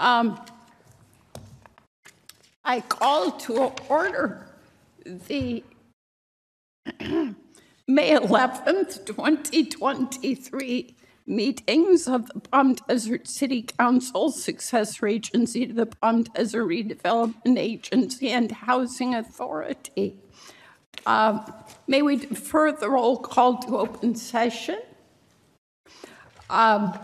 Um, I call to order the May 11th, 2023 meetings of the Palm Desert City Council, successor agency to the Palm Desert Redevelopment Agency and Housing Authority. Um, May we defer the roll call to open session? Um,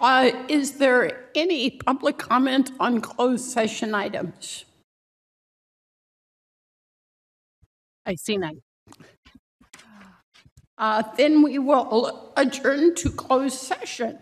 uh, Is there any public comment on closed session items? I see none. Uh, Then we will adjourn to closed session.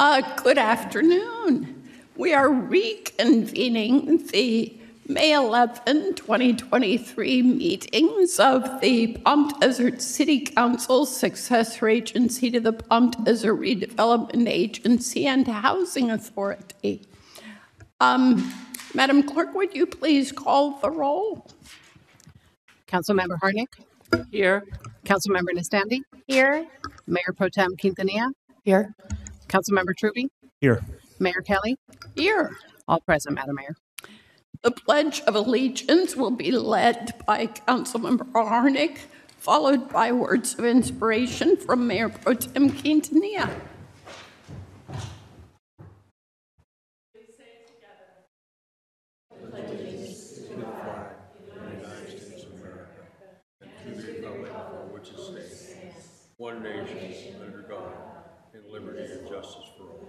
Uh, Good afternoon. We are reconvening the May 11, 2023 meetings of the Palm Desert City Council, successor agency to the Palm Desert Redevelopment Agency and Housing Authority. Um, Madam Clerk, would you please call the roll? Councilmember Harnik? Here. Councilmember Nestande? Here. Mayor Pro Tem Quintanilla? Here. Councilmember Trubee? Here. Mayor Kelly? Here. All present, Madam Mayor. The Pledge of Allegiance will be led by Councilmember Harnik, followed by words of inspiration from Mayor Pro Tem Quintanilla. one nation, under God, in liberty and justice for all.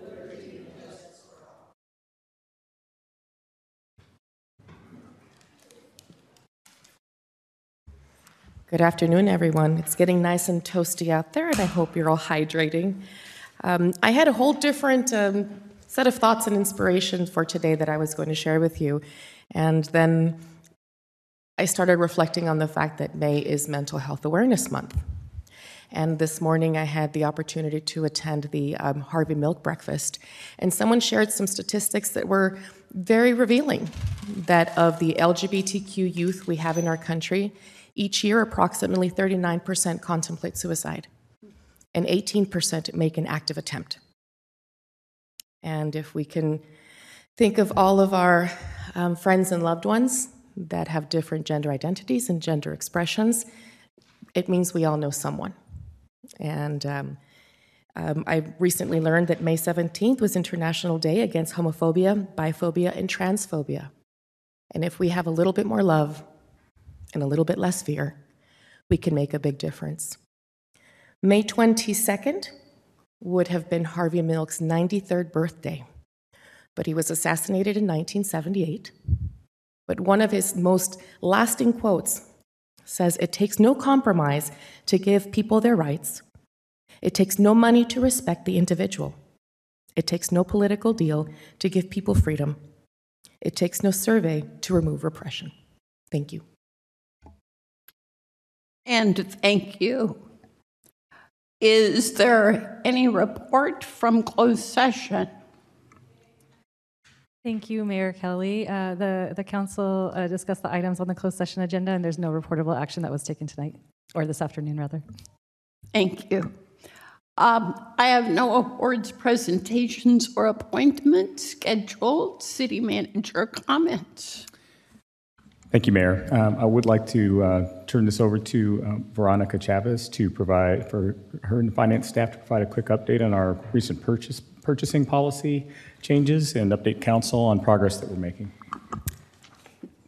Good afternoon, everyone. It's getting nice and toasty out there, and I hope you're all hydrating. Um, I had a whole different um, set of thoughts and inspirations for today that I was going to share with you. And then I started reflecting on the fact that May is Mental Health Awareness Month. And this morning, I had the opportunity to attend the um, Harvey Milk Breakfast, and someone shared some statistics that were very revealing. That of the LGBTQ youth we have in our country, each year approximately 39% contemplate suicide, and 18% make an active attempt. And if we can think of all of our um, friends and loved ones that have different gender identities and gender expressions, it means we all know someone. And um, um, I recently learned that May 17th was International Day Against Homophobia, Biphobia, and Transphobia. And if we have a little bit more love and a little bit less fear, we can make a big difference. May 22nd would have been Harvey Milk's 93rd birthday, but he was assassinated in 1978. But one of his most lasting quotes says it takes no compromise to give people their rights. It takes no money to respect the individual. It takes no political deal to give people freedom. It takes no survey to remove repression. Thank you. And thank you. Is there any report from closed session? Thank you, Mayor Kelly. Uh, The, the council uh, discussed the items on the closed session agenda, and there's no reportable action that was taken tonight, or this afternoon, rather. Thank you. Um, I have no awards presentations or appointments scheduled. City manager comments. Thank you, Mayor. Um, I would like to uh, turn this over to uh, Veronica Chavez to provide, for her and the finance staff to provide a quick update on our recent purchase, purchasing policy changes and update council on progress that we're making.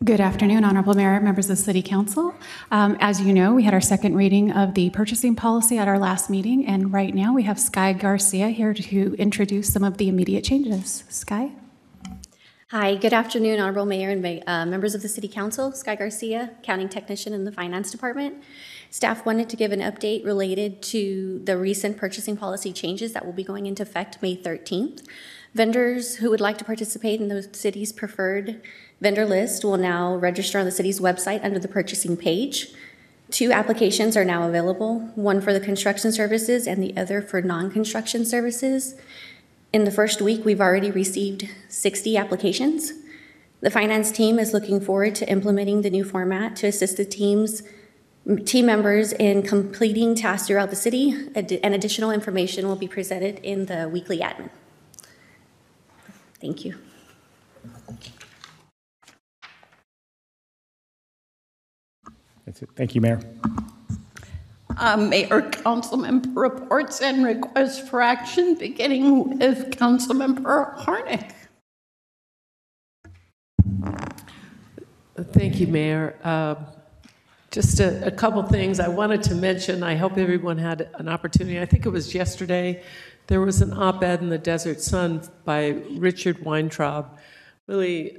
Good afternoon, Honorable Mayor, members of the City Council. Um, As you know, we had our second reading of the purchasing policy at our last meeting, and right now we have Sky Garcia here to introduce some of the immediate changes. Sky? Hi, good afternoon, Honorable Mayor and uh, members of the City Council. Sky Garcia, Accounting Technician in the Finance Department. Staff wanted to give an update related to the recent purchasing policy changes that will be going into effect May 13th. Vendors who would like to participate in the city's preferred vendor list will now register on the city's website under the purchasing page. Two applications are now available, one for the construction services and the other for non-construction services. In the first week, we've already received 60 applications. The finance team is looking forward to implementing the new format to assist the teams, team members in completing tasks throughout the city, and additional information will be presented in the weekly admin. Thank you. That's it. Thank you, Mayor. Um, Mayor, council member reports and requests for action, beginning with Councilmember Harnik. Thank you, Mayor. Um, Just a, a couple things I wanted to mention. I hope everyone had an opportunity. I think it was yesterday. There was an op-ed in the Desert Sun by Richard Weintraub, really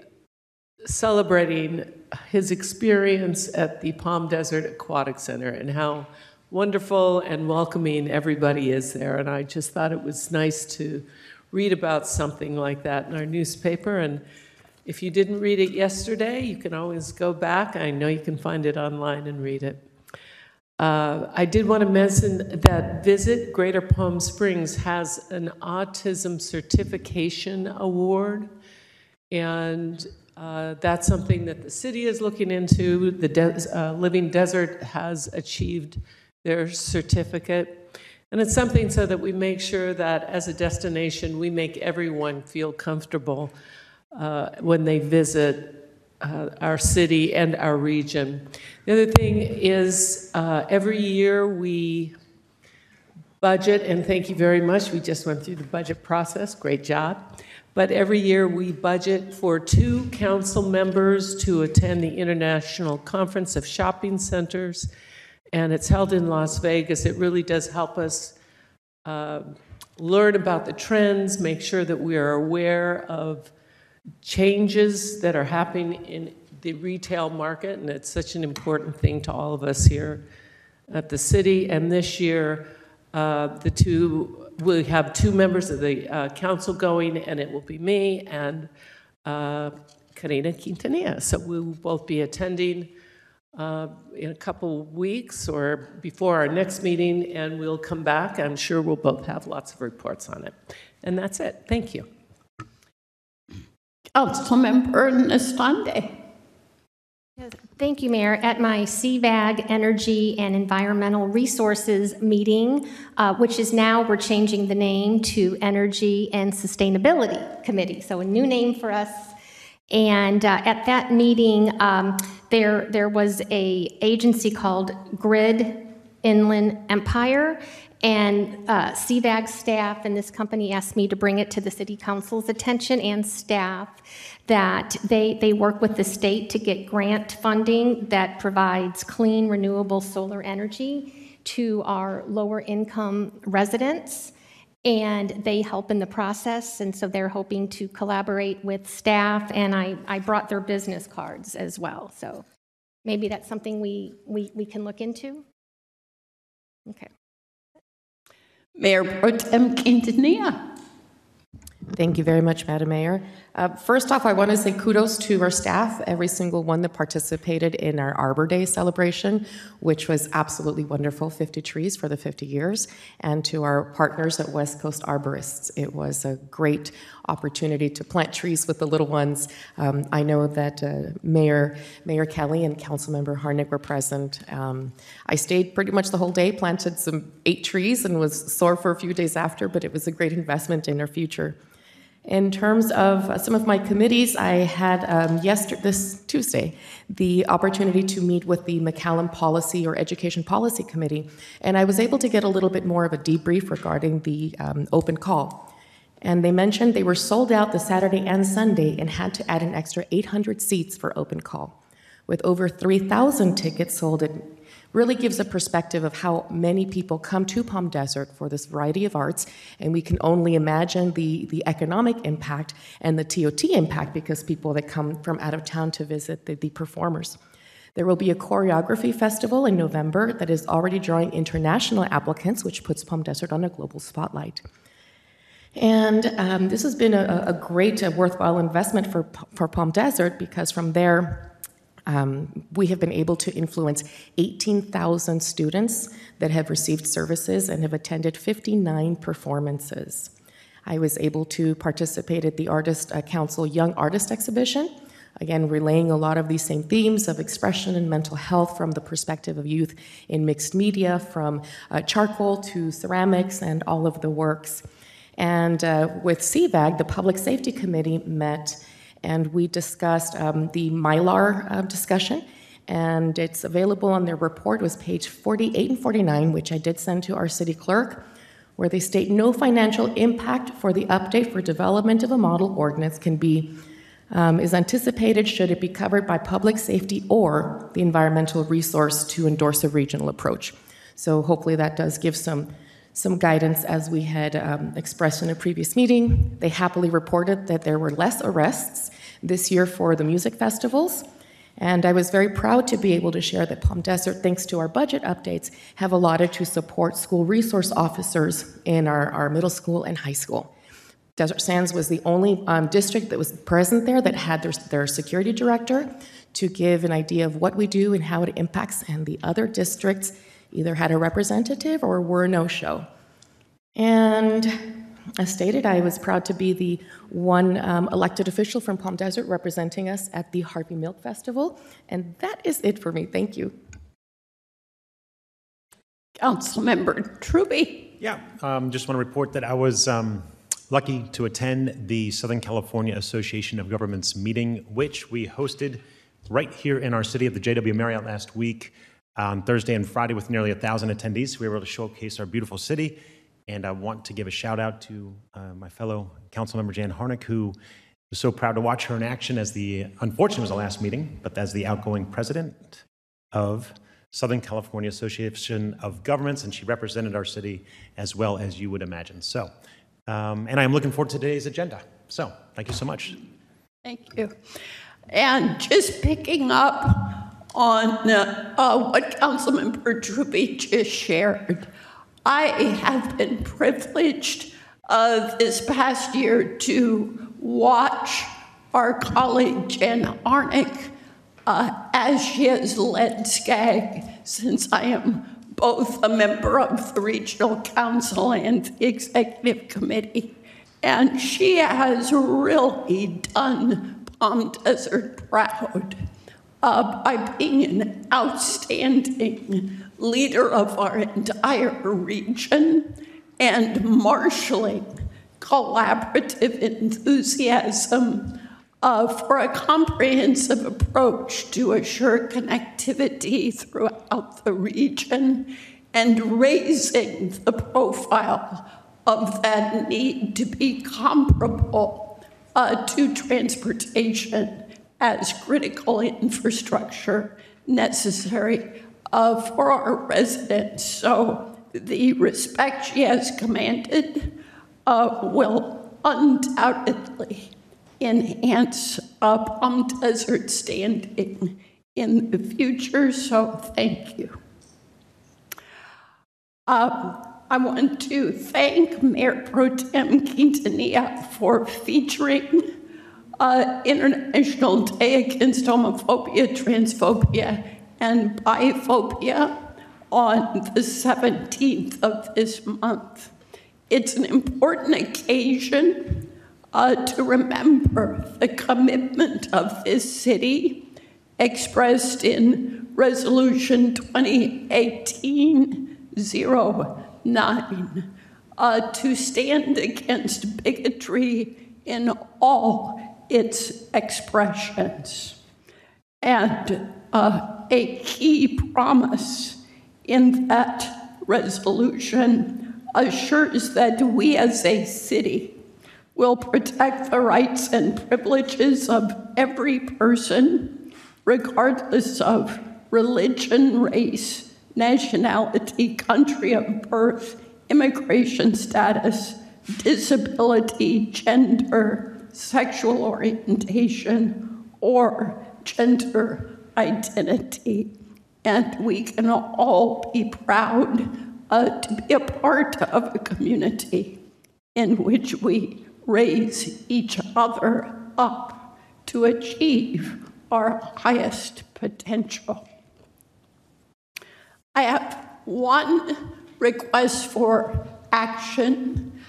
celebrating his experience at the Palm Desert Aquatic Center and how wonderful and welcoming everybody is there. And I just thought it was nice to read about something like that in our newspaper. And if you didn't read it yesterday, you can always go back. I know you can find it online and read it. Uh, I did want to mention that Visit Greater Palm Springs has an autism certification award, and uh, that's something that the city is looking into. The uh, Living Desert has achieved their certificate, and it's something so that we make sure that as a destination, we make everyone feel comfortable uh, when they visit uh, our city and our region. The other thing is, uh, every year we budget, and thank you very much, we just went through the budget process, great job. But every year we budget for two council members to attend the International Conference of Shopping Centers, and it's held in Las Vegas. It really does help us uh, learn about the trends, make sure that we are aware of changes that are happening in the retail market, and it's such an important thing to all of us here at the city. And this year, uh, the two, we have two members of the uh, council going, and it will be me and uh, Karina Quintanilla. So we will both be attending uh, in a couple weeks or before our next meeting, and we'll come back. I'm sure we'll both have lots of reports on it. And that's it. Thank you. Councilmember Nestande. Thank you, Mayor. At my CVAG Energy and Environmental Resources meeting, uh, which is now, we're changing the name to Energy and Sustainability Committee, so a new name for us. And uh, at that meeting, um, there, there was a agency called Grid Inland Empire, and uh, CVAG staff and this company asked me to bring it to the city council's attention and staff that they, they work with the state to get grant funding that provides clean, renewable solar energy to our lower income residents. And they help in the process, and so they're hoping to collaborate with staff. And I, I brought their business cards as well. So maybe that's something we, we, we can look into. Okay. Mayor Pro Tem Quintanilla. Thank you very much, Madam Mayor. Uh, First off, I want to say kudos to our staff, every single one that participated in our Arbor Day celebration, which was absolutely wonderful 50 trees for the 50 years, and to our partners at West Coast Arborists. It was a great opportunity to plant trees with the little ones. Um, I know that uh, Mayor, Mayor Kelly and Councilmember Harnik were present. Um, I stayed pretty much the whole day, planted some eight trees, and was sore for a few days after, but it was a great investment in our future. In terms of uh, some of my committees, I had um, yesterday, this Tuesday, the opportunity to meet with the McCallum Policy or Education Policy Committee, and I was able to get a little bit more of a debrief regarding the um, open call. And they mentioned they were sold out the Saturday and Sunday and had to add an extra 800 seats for open call. With over 3,000 tickets sold, it really gives a perspective of how many people come to Palm Desert for this variety of arts, and we can only imagine the, the economic impact and the TOT impact because people that come from out of town to visit the, the performers. There will be a choreography festival in November that is already drawing international applicants, which puts Palm Desert on a global spotlight. And um, this has been a, a great, a worthwhile investment for, for Palm Desert because from there, um, we have been able to influence 18,000 students that have received services and have attended 59 performances. I was able to participate at the Artist uh, Council Young Artist Exhibition, again, relaying a lot of these same themes of expression and mental health from the perspective of youth in mixed media, from uh, charcoal to ceramics and all of the works. And uh, with CVAG, the Public Safety Committee met and we discussed um, the Mylar uh, discussion, and it's available on their report. Was page 48 and 49, which I did send to our city clerk, where they state no financial impact for the update for development of a model ordinance can be um, is anticipated should it be covered by public safety or the environmental resource to endorse a regional approach. So hopefully that does give some some guidance as we had um, expressed in a previous meeting. They happily reported that there were less arrests this year for the music festivals. And I was very proud to be able to share that Palm Desert, thanks to our budget updates, have allotted to support school resource officers in our, our middle school and high school. Desert Sands was the only um, district that was present there that had their, their security director to give an idea of what we do and how it impacts, and the other districts either had a representative or were a no show. And as stated, I was proud to be the one um, elected official from Palm Desert representing us at the Harvey Milk Festival. And that is it for me. Thank you. Councilmember Trubee. Yeah, um, just want to report that I was um, lucky to attend the Southern California Association of Governments meeting, which we hosted right here in our city at the JW Marriott last week on Thursday and Friday with nearly a thousand attendees. We were able to showcase our beautiful city, and I want to give a shout out to uh, my fellow council member Jan Harnik, who was so proud to watch her in action as the, unfortunately, was the last meeting, but as the outgoing president of Southern California Association of Governments, and she represented our city as well as you would imagine. So, um, and I'm looking forward to today's agenda. So, thank you so much. Thank you. And just picking up on uh, what Councilmember Trubee just shared. I have been privileged uh, this past year to watch our colleague Jen Harnik uh, as she has led SCAG since I am both a member of the Regional Council and the Executive Committee. And she has really done Palm Desert proud uh, by being an outstanding leader of our entire region and marshaling collaborative enthusiasm uh, for a comprehensive approach to assure connectivity throughout the region and raising the profile of that need to be comparable uh, to transportation as critical infrastructure necessary uh, for our residents. So the respect she has commanded uh, will undoubtedly enhance uh, Palm Desert standing in the future. So thank you. Um, I want to thank Mayor Pro Tem Quintanilla for featuring uh, International Day Against Homophobia, Transphobia, and Biphobia on the 17th of this month. It's an important occasion uh, to remember the commitment of this city expressed in Resolution 2018 09 uh, to stand against bigotry in all its expressions. And uh, a key promise in that resolution assures that we as a city will protect the rights and privileges of every person, regardless of religion, race, nationality, country of birth, immigration status, disability, gender, sexual orientation, or gender identity. And we can all be proud uh, to be a part of a community in which we raise each other up to achieve our highest potential. I have one request for action.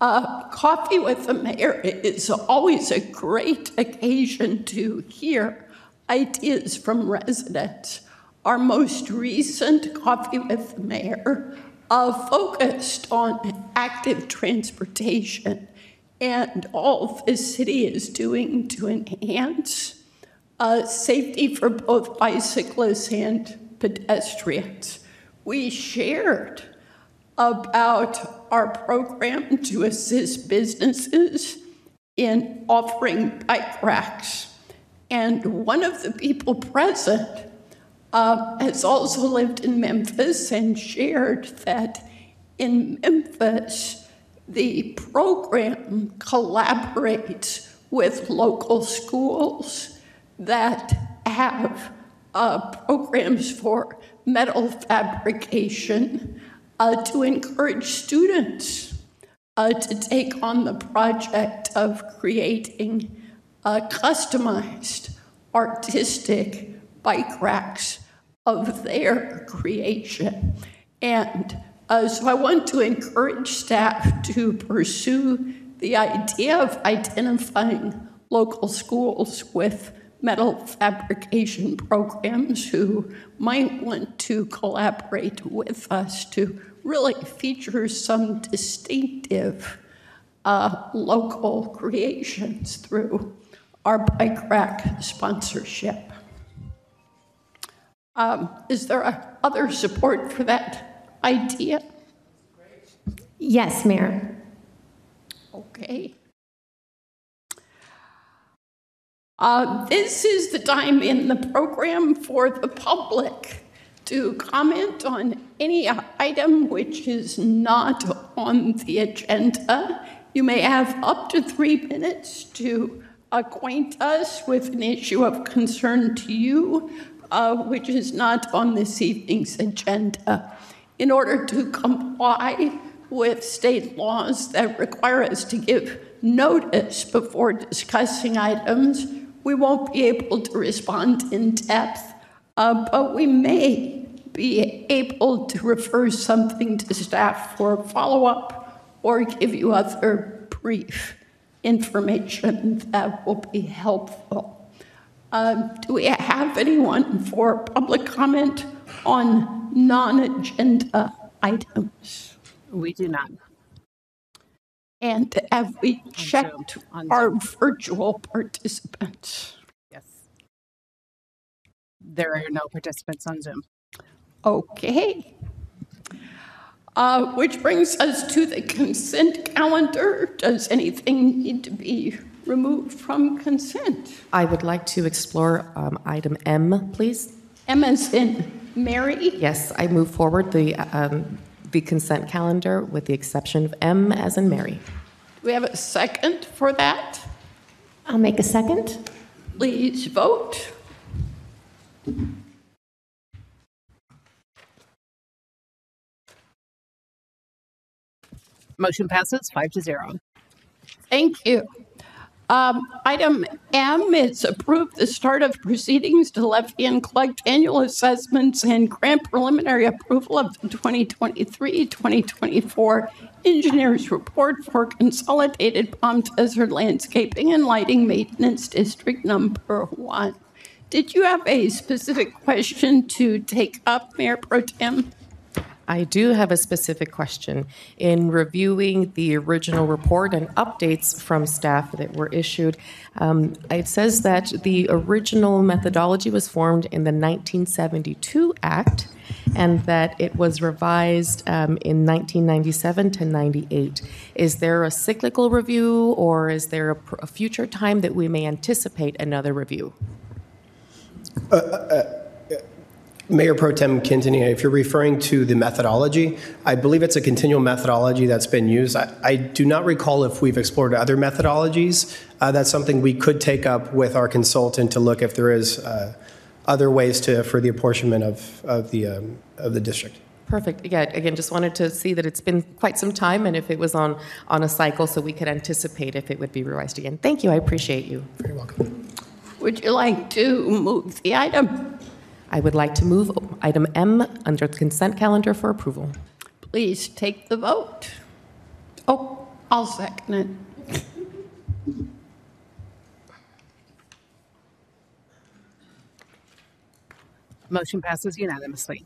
Uh, Coffee with the Mayor is always a great occasion to hear ideas from residents. Our most recent Coffee with the Mayor uh, focused on active transportation and all the city is doing to enhance uh, safety for both bicyclists and pedestrians. We shared about our program to assist businesses in offering bike racks. And one of the people present uh, has also lived in Memphis and shared that in Memphis, the program collaborates with local schools that have uh, programs for metal fabrication uh, to encourage students uh, to take on the project of creating customized artistic bike racks of their creation. And uh, so I want to encourage staff to pursue the idea of identifying local schools with metal fabrication programs who might want to collaborate with us to really feature some distinctive uh, local creations through our bike rack sponsorship. Um, is there a, other support for that idea? Yes, Mayor. Okay. Uh, this is the time in the program for the public to comment on any item which is not on the agenda. You may have up to three minutes to acquaint us with an issue of concern to you, uh, which is not on this evening's agenda. In order to comply with state laws that require us to give notice before discussing items, we won't be able to respond in depth, uh, but we may be able to refer something to staff for follow up or give you other brief information that will be helpful. Uh, do we have anyone for public comment on non agenda items? We do not. And have we checked On our virtual participants? Yes. There are no participants on Zoom. Okay. Uh, which brings us to the consent calendar. Does anything need to be removed from consent? I would like to explore um, item M, please. M as in Mary? Yes, I move forward the, um, the consent calendar with the exception of M as in Mary. Do we have a second for that? I'll make a second. Please vote. Motion passes five to zero. Thank you. Um, item M is approve the start of proceedings to levy and collect annual assessments and grant preliminary approval of the 2023-2024 engineers report for consolidated Palm Desert Landscaping and Lighting Maintenance District Number One. Did you have a specific question to take up, Mayor Pro Tem? I do have a specific question. In reviewing the original report and updates from staff that were issued, um, it says that the original methodology was formed in the 1972 Act, and that it was revised um, in 1997 to 98. Is there a cyclical review, or is there a, a future time that we may anticipate another review? Mayor Pro Tem Quintanilla, if you're referring to the methodology, I believe it's a continual methodology that's been used. I, I do not recall if we've explored other methodologies. Uh, that's something we could take up with our consultant to look if there is uh, other ways to for the apportionment of of the um, of the district. Perfect. Yeah, again, just wanted to see that it's been quite some time and if it was on, on a cycle so we could anticipate if it would be revised again. Thank you. I appreciate you. Very welcome. Would you like to move the item? I would like to move item M under the consent calendar for approval. Please take the vote. Oh, I'll second it. Motion passes unanimously.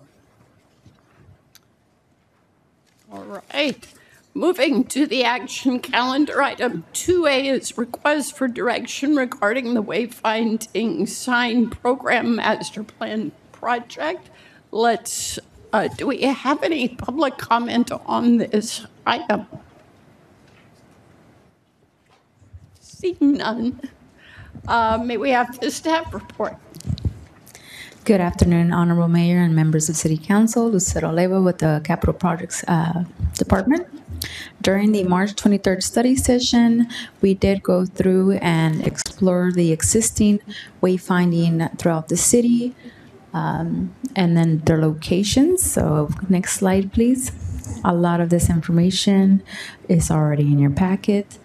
All right. Moving to the action calendar, item 2A is request for direction regarding the wayfinding sign program master plan project. Let's, uh, do we have any public comment on this item? Seeing none. Uh, May we have the staff report? Good afternoon, Honorable Mayor and members of City Council. Lucero Leyva with the Capital Projects uh, Department. During the March 23rd study session, we did go through and explore the existing wayfinding throughout the city um, and then their locations. So, next slide, please. A lot of this information is already in your packet.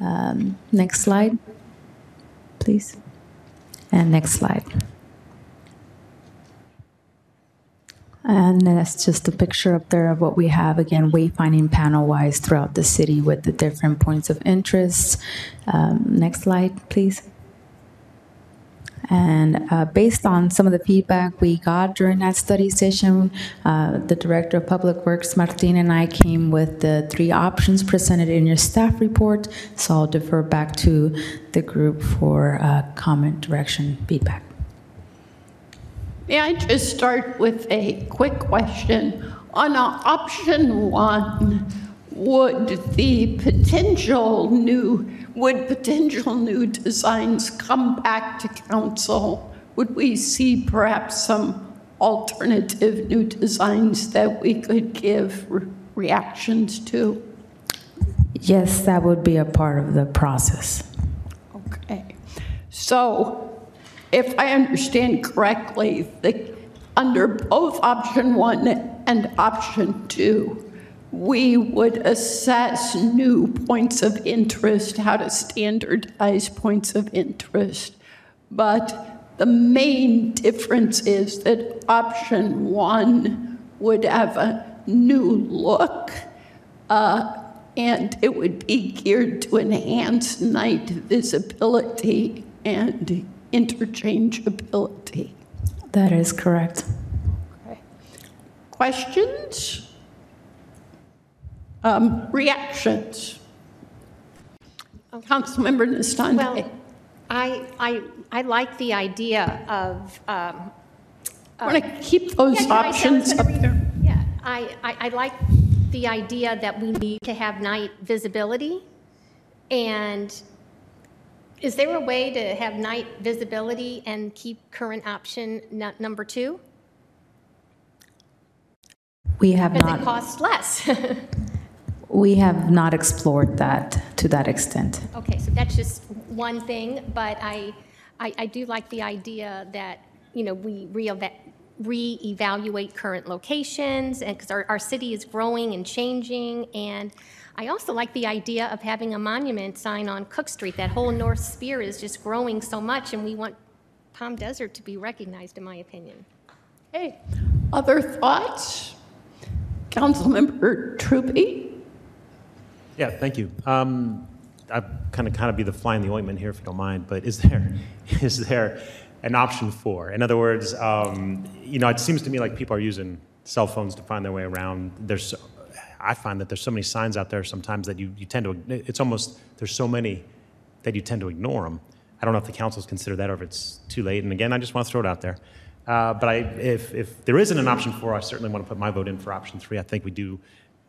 Um, next slide, please. And next slide. And that's just a picture up there of what we have, again, wayfinding panel-wise throughout the city with the different points of interest. Um, Next slide, please. And uh, based on some of the feedback we got during that study session, uh, the Director of Public Works, Martin, and I came with the three options presented in your staff report. So I'll defer back to the group for uh, comment, direction, feedback. May I just start with a quick question? On option one, would the potential new, would potential new designs come back to council? Would we see perhaps some alternative new designs that we could give re- reactions to? Yes, that would be a part of the process. Okay. So, if I understand correctly, the, under both option one and option two, we would assess new points of interest, how to standardize points of interest. But the main difference is that option one would have a new look, uh, and it would be geared to enhance night visibility and interchangeability. That is correct. Questions? Um, reactions? Councilmember Nestande. Well, I, I, I like the idea of. um, Want to keep those Yeah, can I- I was options gonna up there? Yeah, I, I, I like the idea that we need to have night visibility. And is there a way to have night visibility and keep current option nu- number two? We have Because it not, costs less. we have not explored that to that extent. Okay, so that's just one thing, but I, I, I do like the idea that, you know, we reeva- reevaluate current locations, and, because our, our city is growing and changing, and I also like the idea of having a monument sign on Cook Street. That whole North Sphere is just growing so much, and we want Palm Desert to be recognized, in my opinion. Hey, other thoughts? Councilmember Trubee? Yeah, thank you. Um, I kind of kind of be the fly in the ointment here, if you don't mind. But is there is there an option for? In other words, um, you know, it seems to me like people are using cell phones to find their way around. There's, so- I find that there's so many signs out there sometimes that you, you tend to. It's almost there's so many that you tend to ignore them. I don't know if the council's considered that or if it's too late. And again, I just want to throw it out there. Uh, but I, if, if there isn't an option four, I certainly want to put my vote in for option three. I think we do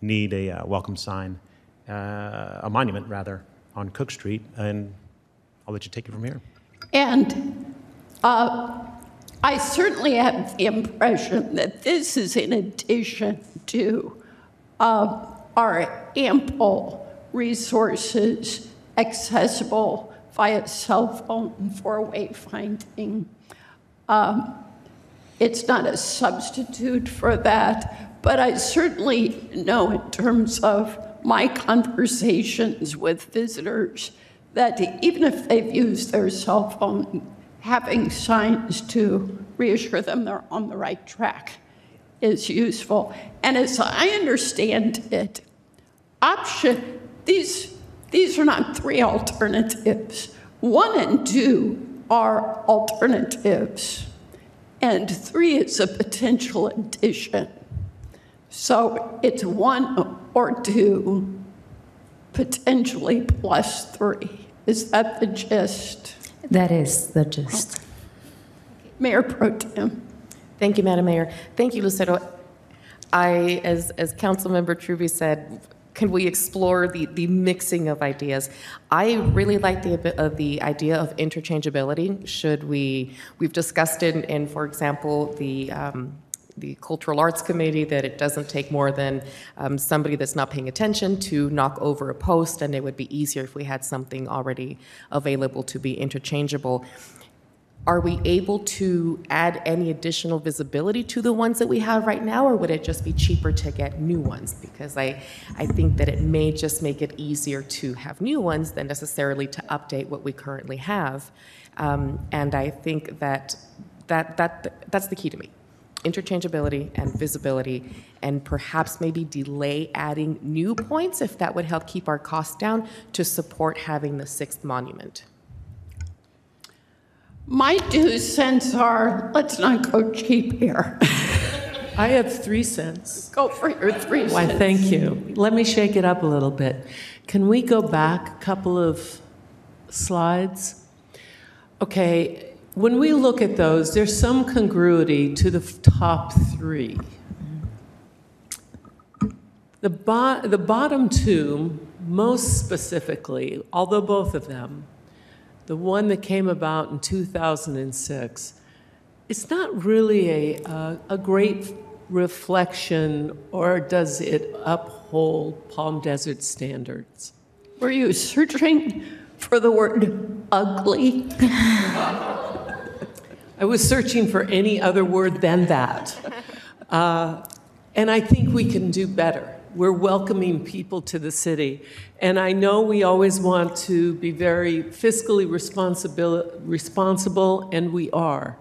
need a uh, welcome sign, uh, a monument rather, on Cook Street, and I'll let you take it from here. And uh, I certainly have the impression that this is in addition to uh, our ample resources accessible via cell phone for wayfinding. Um, it's not a substitute for that, but I certainly know in terms of my conversations with visitors that even if they've used their cell phone, having signs to reassure them they're on the right track is useful. And as I understand it, option these these are not three alternatives. One and two are alternatives, and three is a potential addition. So it's one or two, potentially plus three. Is that the gist? That is the gist. Mayor Pro Tem. Thank you, Madam Mayor. Thank you, Lucero. I, as, as Councilmember Trubee said, can we explore the, the mixing of ideas? I really like the, uh, the idea of interchangeability. Should we, we've discussed it in, in for example, the, um, the Cultural Arts Committee that it doesn't take more than um, somebody that's not paying attention to knock over a post, and it would be easier if we had something already available to be interchangeable. Are we able to add any additional visibility to the ones that we have right now, or would it just be cheaper to get new ones? Because I, I think that it may just make it easier to have new ones than necessarily to update what we currently have. Um, and I think that, that, that that's the key to me interchangeability and visibility, and perhaps maybe delay adding new points if that would help keep our costs down to support having the sixth monument. My two cents are let's not go cheap here. I have three cents. Go for your three Why, cents. thank you. Let me shake it up a little bit. Can we go back a couple of slides? Okay, when we look at those, there's some congruity to the top three. The, bo- the bottom two, most specifically, although both of them, the one that came about in 2006, it's not really a, uh, a great reflection, or does it uphold Palm Desert standards? Were you searching for the word ugly? I was searching for any other word than that. Uh, and I think we can do better. We're welcoming people to the city. And I know we always want to be very fiscally responsible, responsible and we are.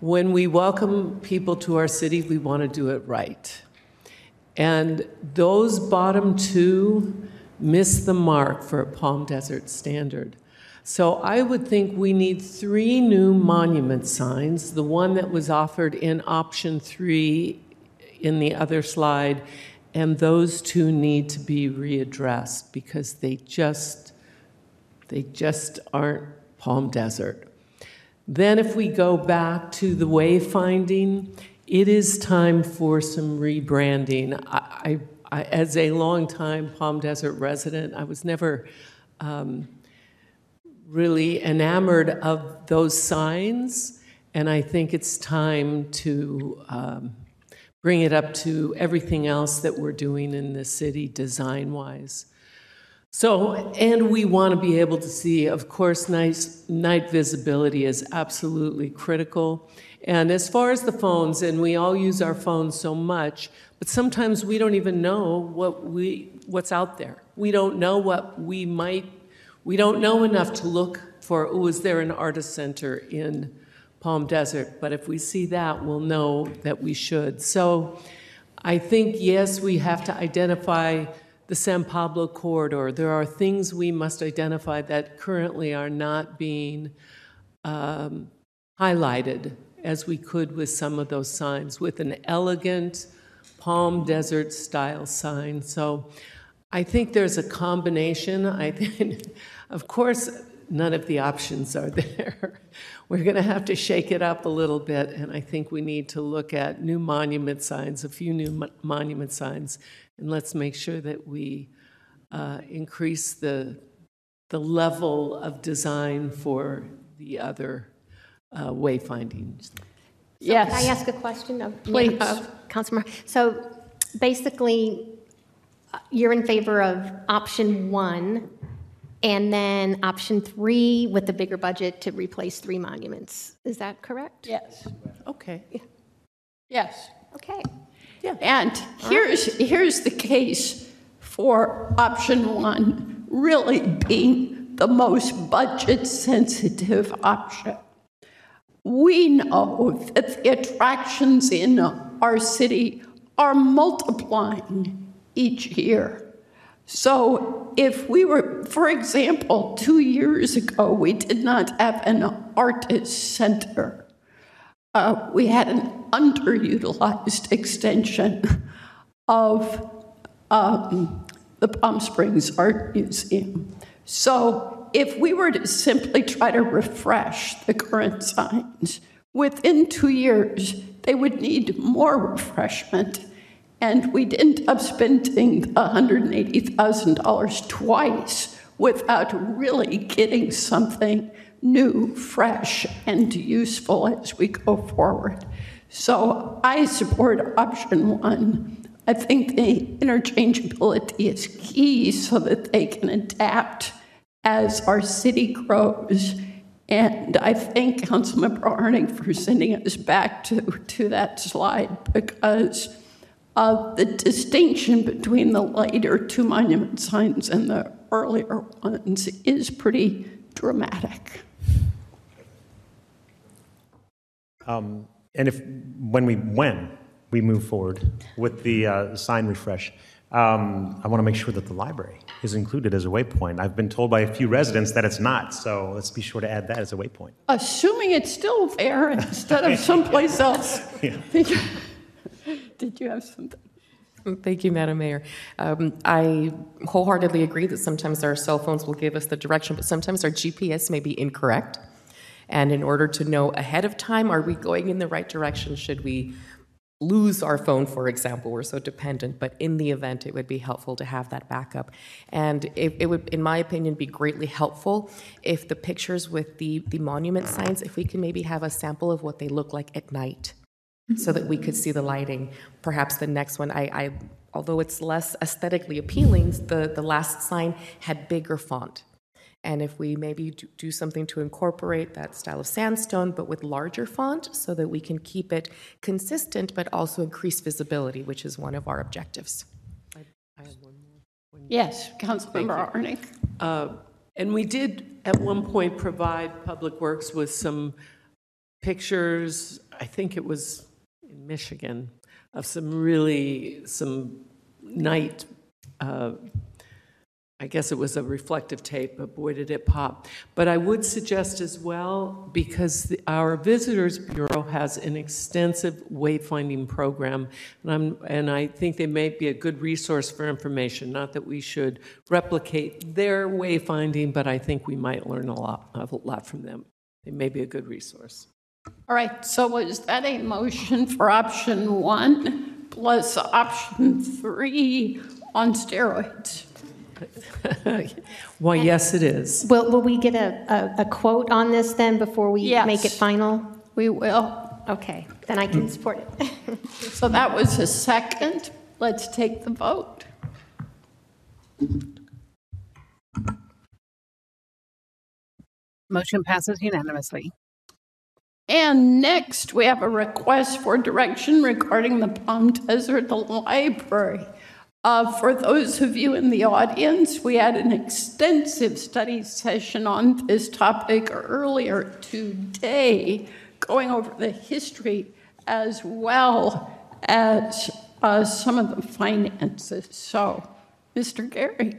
When we welcome people to our city, we want to do it right. And those bottom two miss the mark for a Palm Desert standard. So I would think we need three new monument signs, the one that was offered in option three in the other slide, and those two need to be readdressed because they just they just aren't Palm Desert. Then if we go back to the wayfinding, it is time for some rebranding. I, I, I as a longtime Palm Desert resident, I was never um, really enamored of those signs, and I think it's time to um, bring it up to everything else that we're doing in the city design wise. So, and we want to be able to see, of course, nice, night visibility is absolutely critical. And as far as the phones, and we all use our phones so much, but sometimes we don't even know what we, what's out there. We don't know what we might, we don't know enough to look for, oh, is there an artist center in Palm Desert? But if we see that, we'll know that we should. So I think, yes, we have to identify the San Pablo corridor. There are things we must identify that currently are not being um, highlighted as we could with some of those signs, with an elegant Palm Desert style sign. So I think there's a combination. I think, of course, none of the options are there. We're going to have to shake it up a little bit, and I think we need to look at new monument signs, a few new mo- monument signs, and let's make sure that we uh, increase the, the level of design for the other uh, wayfinding. Yes. Can I ask a question of, Please. of Councilmember? So basically, uh, you're in favor of option one, and then option three with the bigger budget to replace three monuments. Is that correct? Yes. Okay. Yes. Okay. And here's, here's the case for option one really being the most budget-sensitive option. We know that the attractions in our city are multiplying each year. So if we were, for example, two years ago, we did not have an artist center. Uh, we had an underutilized extension of um, the Palm Springs Art Museum. So if we were to simply try to refresh the current signs, within two years, they would need more refreshment. And we'd end up spending $180,000 twice without really getting something new, fresh, and useful as we go forward. So I support option one. I think the interchangeability is key so that they can adapt as our city grows. And I thank Councilmember Harnik for sending us back to, to that slide because of the distinction between the later two monument signs and the earlier ones is pretty dramatic. Um, And if, when we, when we move forward with the uh, sign refresh, um, I want to make sure that the library is included as a waypoint. I've been told by a few residents that it's not, so let's be sure to add that as a waypoint. Assuming it's still there instead of someplace else. Did you have something? Thank you, Madam Mayor. Um, I wholeheartedly agree that sometimes our cell phones will give us the direction, but sometimes our GPS may be incorrect. And in order to know ahead of time, are we going in the right direction? Should we lose our phone, for example? We're so dependent, but in the event, it would be helpful to have that backup. And it, it would, in my opinion, be greatly helpful if the pictures with the, the monument signs, if we can maybe have a sample of what they look like at night so that we could see the lighting. Perhaps the next one, I, I although it's less aesthetically appealing, the, the last sign had bigger font. And if we maybe do, do something to incorporate that style of sandstone, but with larger font, so that we can keep it consistent, but also increase visibility, which is one of our objectives. Yes, Councilmember Harnik. Uh, And we did, at one point, provide Public Works with some pictures, I think it was in Michigan, of some really, some night, uh, I guess it was a reflective tape, but boy, did it pop. But I would suggest as well, because the- our Visitors Bureau has an extensive wayfinding program, and I'm, and I think they may be a good resource for information, not that we should replicate their wayfinding, but I think we might learn a lot, a lot from them. They may be a good resource. All right, so was that a motion for option one plus option three on steroids? Why, yes, it is. Will, will we get a, a, a quote on this then before we make it final? We will. Okay, then I can support it. So that was a second. Let's take the vote. Motion passes unanimously. And next, we have a request for direction regarding the Palm Desert Library. Uh, For those of you in the audience, we had an extensive study session on this topic earlier today, going over the history as well as uh, some of the finances. So, Mr. Gary.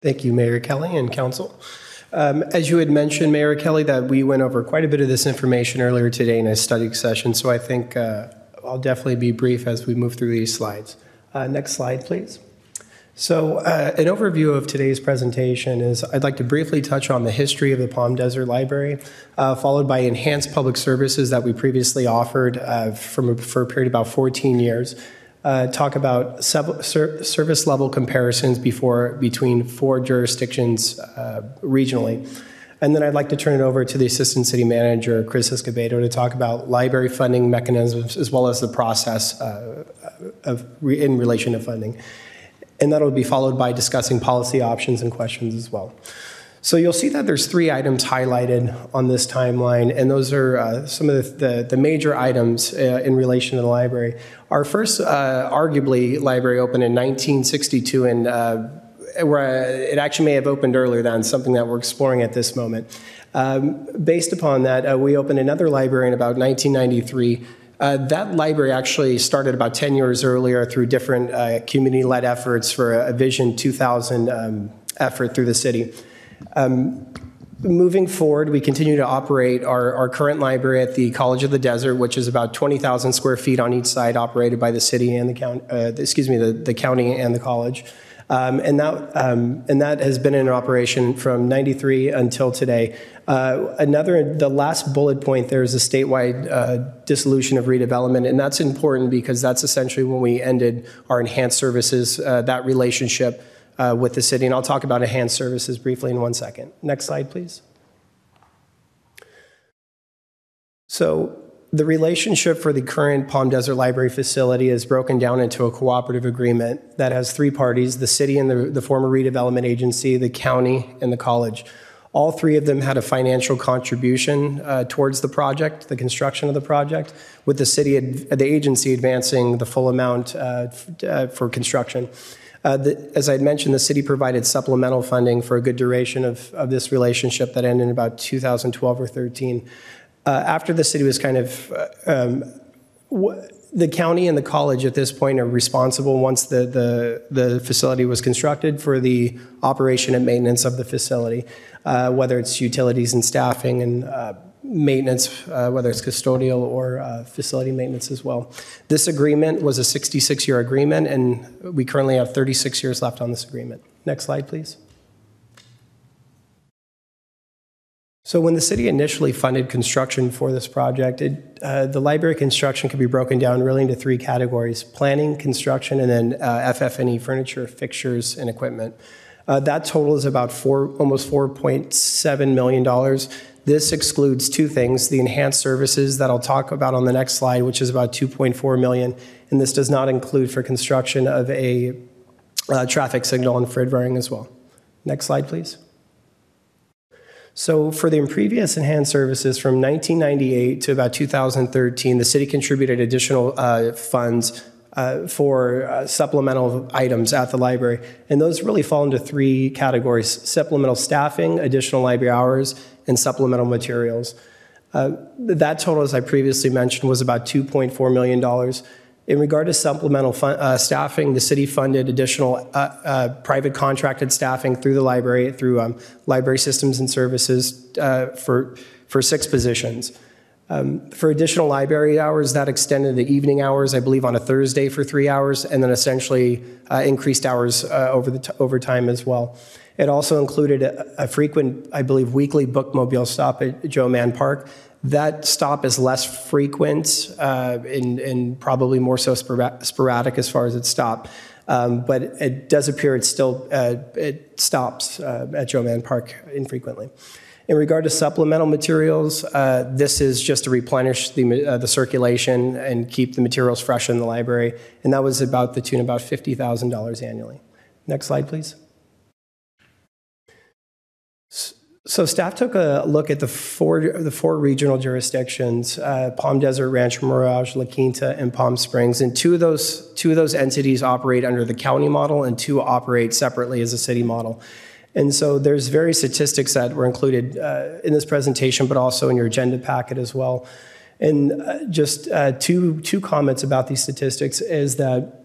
Thank you, Mayor Kelly and Council. Um, as you had mentioned, Mayor Kelly, that we went over quite a bit of this information earlier today in a study session, so I think uh, I'll definitely be brief as we move through these slides. Uh, next slide, please. So, uh, an overview of today's presentation is I'd like to briefly touch on the history of the Palm Desert Library, uh, followed by enhanced public services that we previously offered uh, from, for a period of about 14 years. Uh, talk about sev- ser- service level comparisons before, between four jurisdictions uh, regionally. And then I'd like to turn it over to the Assistant City Manager, Chris Escobedo, to talk about library funding mechanisms as well as the process uh, of re- in relation to funding and that'll be followed by discussing policy options and questions as well. So you'll see that there's three items highlighted on this timeline, and those are uh, some of the, the, the major items uh, in relation to the library. Our first, uh, arguably, library opened in 1962, and uh, where it actually may have opened earlier than something that we're exploring at this moment. Um, based upon that, uh, we opened another library in about 1993 uh, that library actually started about 10 years earlier through different uh, community led efforts for a Vision 2000 um, effort through the city. Um, moving forward, we continue to operate our, our, current library at the College of the Desert, which is about 20,000 square feet on each side, operated by the city and the county, uh, excuse me, the, the county and the college. Um, and, that, um, and that has been in operation from 93 until today. Uh, another, the last bullet point there is a statewide uh, dissolution of redevelopment, and that's important because that's essentially when we ended our enhanced services, uh, that relationship uh, with the city. And I'll talk about enhanced services briefly in one second. Next slide, please. So, the relationship for the current Palm Desert Library facility is broken down into a cooperative agreement that has three parties the city and the, the former redevelopment agency, the county, and the college. All three of them had a financial contribution uh, towards the project, the construction of the project, with the city, the agency advancing the full amount uh, uh, for construction. Uh, the, as I mentioned, the city provided supplemental funding for a good duration of, of this relationship that ended in about 2012 or 13. Uh, after the city was kind of uh, um, w- the county and the college at this point are responsible once the, the, the, facility was constructed for the operation and maintenance of the facility, uh, whether it's utilities and staffing and uh, maintenance, uh, whether it's custodial or uh, facility maintenance as well. This agreement was a 66 year agreement, and we currently have 36 years left on this agreement. Next slide, please. So when the city initially funded construction for this project, it, uh, the library construction could be broken down really into three categories: planning, construction, and then uh, FF&E, furniture, fixtures, and equipment. Uh, that total is about four, almost 4.7 million dollars. This excludes two things: the enhanced services that I'll talk about on the next slide, which is about 2.4 million, and this does not include for construction of a uh, traffic signal and in Fridvaring as well. Next slide, please. So, for the previous enhanced services from 1998 to about 2013, the city contributed additional uh, funds uh, for uh, supplemental items at the library. And those really fall into three categories supplemental staffing, additional library hours, and supplemental materials. Uh, that total, as I previously mentioned, was about $2.4 million. In regard to supplemental fun, uh, staffing, the city funded additional uh, uh, private contracted staffing through the library, through um, library systems and services uh, for, for six positions. Um, for additional library hours, that extended the evening hours, I believe, on a Thursday for three hours, and then essentially uh, increased hours over, the t- over time as well. It also included a, a frequent, I believe, weekly bookmobile stop at Joe Mann Park that stop is less frequent uh, and, and, probably more so sporadic as far as its stop. Um, but it does appear it still uh, it stops uh, at Joe Mann Park infrequently. In regard to supplemental materials, uh, this is just to replenish the, uh, the circulation and keep the materials fresh in the library, and that was about the tune about fifty thousand dollars annually. Next slide, please. So staff took a look at the four the four regional jurisdictions: uh, Palm Desert, Rancho Mirage, La Quinta, and Palm Springs. And two of those two of those entities operate under the county model, and two operate separately as a city model. And so there's various statistics that were included uh, in this presentation, but also in your agenda packet as well. And uh, just uh, two two comments about these statistics is that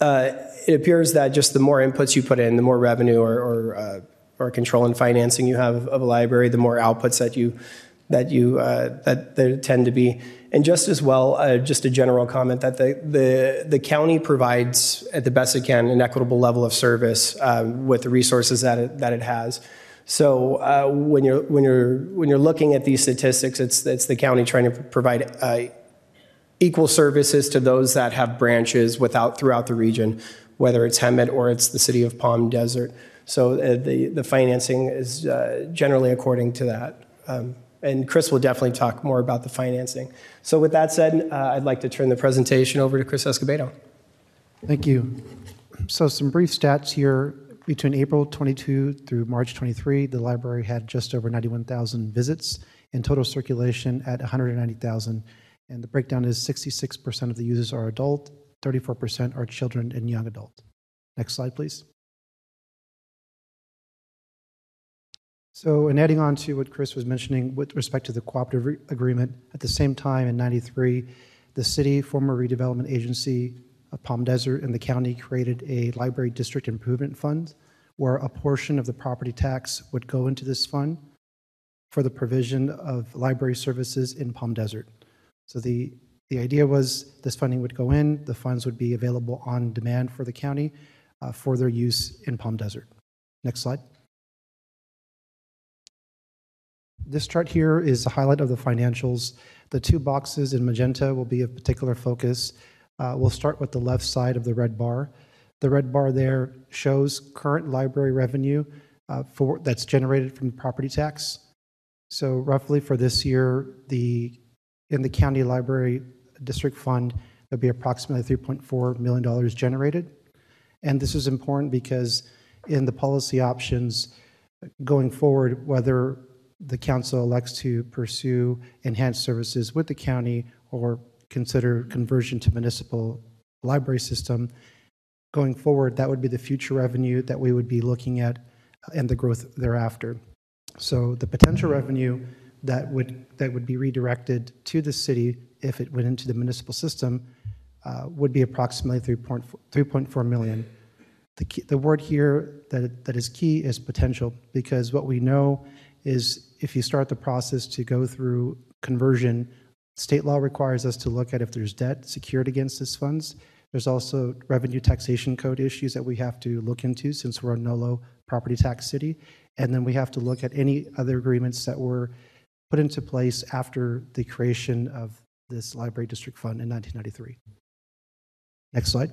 uh, it appears that just the more inputs you put in, the more revenue or, or uh, or control and financing you have of a library, the more outputs that you that you uh, that there tend to be. And just as well, uh, just a general comment that the, the the county provides at the best it can an equitable level of service uh, with the resources that it, that it has. So uh, when you're when you're when you're looking at these statistics, it's it's the county trying to provide uh, equal services to those that have branches without throughout the region, whether it's Hemet or it's the city of Palm Desert. So uh, the the financing is uh, generally according to that. Um, and Chris will definitely talk more about the financing. So with that said, uh, I'd like to turn the presentation over to Chris Escobedo. Thank you. So some brief stats here. Between April 22 through March 23, the library had just over 91,000 visits and total circulation at 190,000. And the breakdown is 66% of the users are adult, 34% are children and young adult. Next slide, please. So, in adding on to what Chris was mentioning with respect to the cooperative re- agreement, at the same time in 93, the city, former redevelopment agency of Palm Desert, and the county created a library district improvement fund where a portion of the property tax would go into this fund for the provision of library services in Palm Desert. So, the, the idea was this funding would go in, the funds would be available on demand for the county uh, for their use in Palm Desert. Next slide. This chart here is a highlight of the financials. The two boxes in magenta will be of particular focus. Uh, we'll start with the left side of the red bar. The red bar there shows current library revenue uh, for, that's generated from property tax. So roughly for this year, the in the county library district fund, there'll be approximately $3.4 million generated. And this is important because in the policy options going forward, whether the council elects to pursue enhanced services with the county or consider conversion to municipal library system, going forward, that would be the future revenue that we would be looking at and the growth thereafter. So the potential revenue that would that would be redirected to the city if it went into the municipal system uh, would be approximately 3.4, 3.4 million. The, key, the word here that, that is key is potential because what we know is if you start the process to go through conversion, state law requires us to look at if there's debt secured against these funds. There's also revenue taxation code issues that we have to look into since we're a NOLO property tax city. And then we have to look at any other agreements that were put into place after the creation of this library district fund in 1993. Next slide.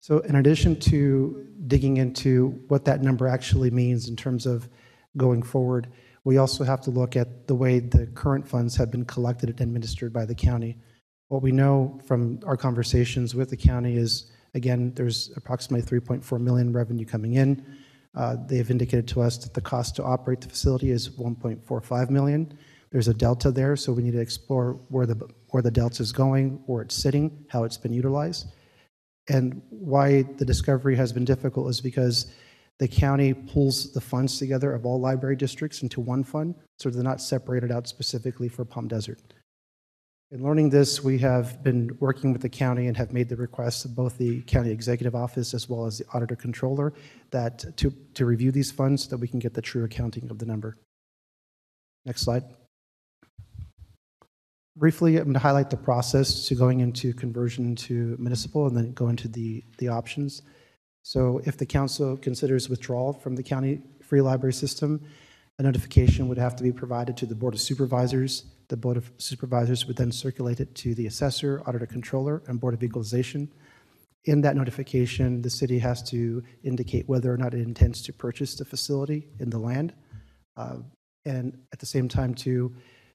So, in addition to digging into what that number actually means in terms of going forward, we also have to look at the way the current funds have been collected and administered by the county. What we know from our conversations with the county is, again, there's approximately 3.4 million revenue coming in. Uh, they have indicated to us that the cost to operate the facility is 1.45 million. There's a delta there, so we need to explore where the where the delta is going, where it's sitting, how it's been utilized. And why the discovery has been difficult is because the county pulls the funds together of all library districts into one fund, so they're not separated out specifically for Palm Desert. In learning this, we have been working with the county and have made the request of both the county executive office as well as the auditor controller that to, to review these funds so that we can get the true accounting of the number. Next slide. Briefly, I'm going to highlight the process to going into conversion to municipal and then go into the, the options. So if the council considers withdrawal from the county free library system, a notification would have to be provided to the Board of Supervisors. The Board of Supervisors would then circulate it to the assessor, auditor controller, and Board of Equalization. In that notification, the city has to indicate whether or not it intends to purchase the facility in the land. Uh, and at the same time, too,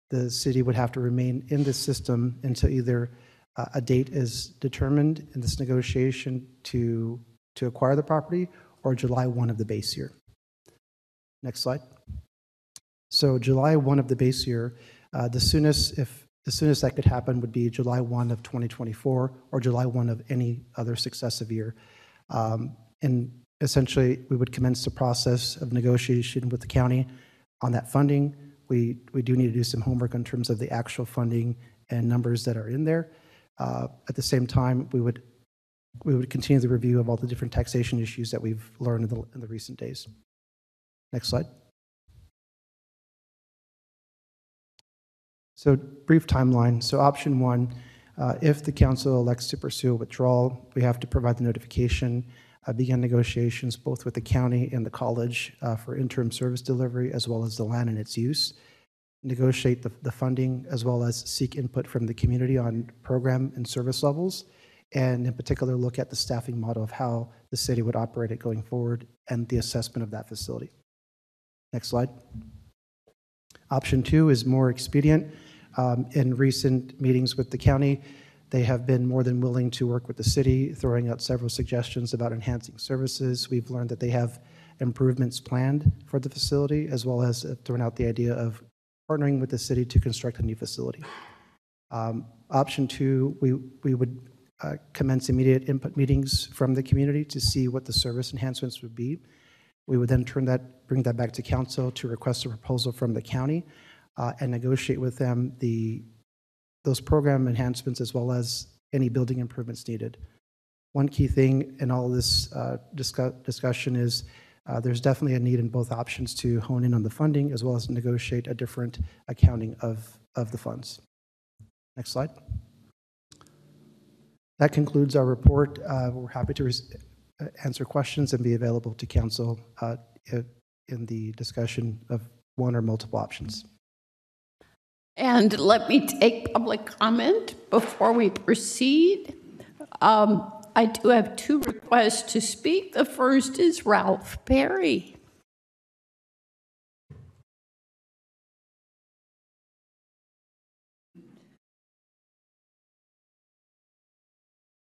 the city would have to remain in the system until either uh, a date is determined in this negotiation to, to acquire the property or July 1 of the base year. Next slide. So July 1 of the base year, uh, the soonest if the soonest that could happen would be July 1 of 2024 or July 1 of any other successive year. Um, and essentially, we would commence the process of negotiation with the county on that funding we, we do need to do some homework in terms of the actual funding and numbers that are in there. Uh, at the same time, we would we would continue the review of all the different taxation issues that we've learned in the, in the recent days. Next slide. So brief timeline. So option one, uh, if the council elects to pursue a withdrawal, we have to provide the notification, uh, begin negotiations both with the county and the college uh, for interim service delivery as well as the land and its use, negotiate the, the funding as well as seek input from the community on program and service levels, and in particular look at the staffing model of how the city would operate it going forward and the assessment of that facility. Next slide. Option two is more expedient. Um, In recent meetings with the county, they have been more than willing to work with the city, throwing out several suggestions about enhancing services. We've learned that they have improvements planned for the facility, as well as uh, thrown out the idea of partnering with the city to construct a new facility. Um, Option two, we, we would uh, commence immediate input meetings from the community to see what the service enhancements would be. We would then turn that, bring that back to council to request a proposal from the county uh, and negotiate with them the, those program enhancements as well as any building improvements needed. One key thing in all this uh, discuss, discussion is uh, there's definitely a need in both options to hone in on the funding as well as negotiate a different accounting of, of the funds. Next slide. That concludes our report. Uh, We're happy to uh, answer questions and be available to council uh, in the discussion of one or multiple options. And let me take public comment before we proceed. Um, I do have two requests to speak. The first is Ralph Perry.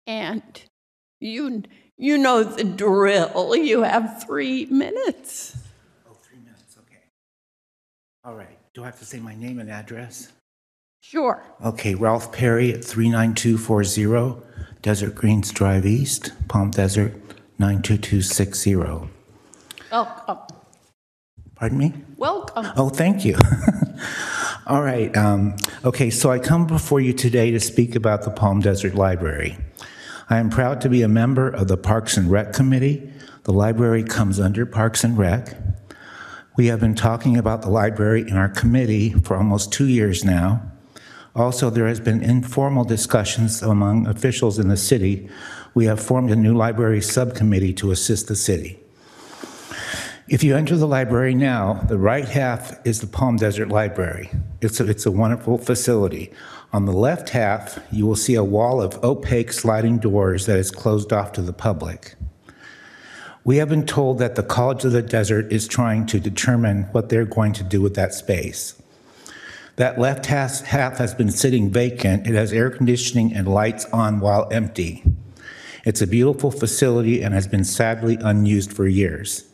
And you, you know the drill. You have three minutes. Oh, three minutes, okay. All right. Do I have to say my name and address? Sure. Okay, Ralph Perry at 39240 Desert Greens Drive East, Palm Desert 92260. Welcome. Pardon me? Welcome. Oh, thank you. All right. Um, okay, so I come before you today to speak about the Palm Desert Library. I am proud to be a member of the Parks and Rec Committee. The library comes under Parks and Rec. We have been talking about the library in our committee for almost two years now. Also, there has been informal discussions among officials in the city. We have formed a new library subcommittee to assist the city. If you enter the library now, the right half is the Palm Desert Library. It's a, it's a wonderful facility. On the left half, you will see a wall of opaque sliding doors that is closed off to the public. We have been told that the College of the Desert is trying to determine what they're going to do with that space. That left half, has been sitting vacant. It has air conditioning and lights on while empty. It's a beautiful facility and has been sadly unused for years.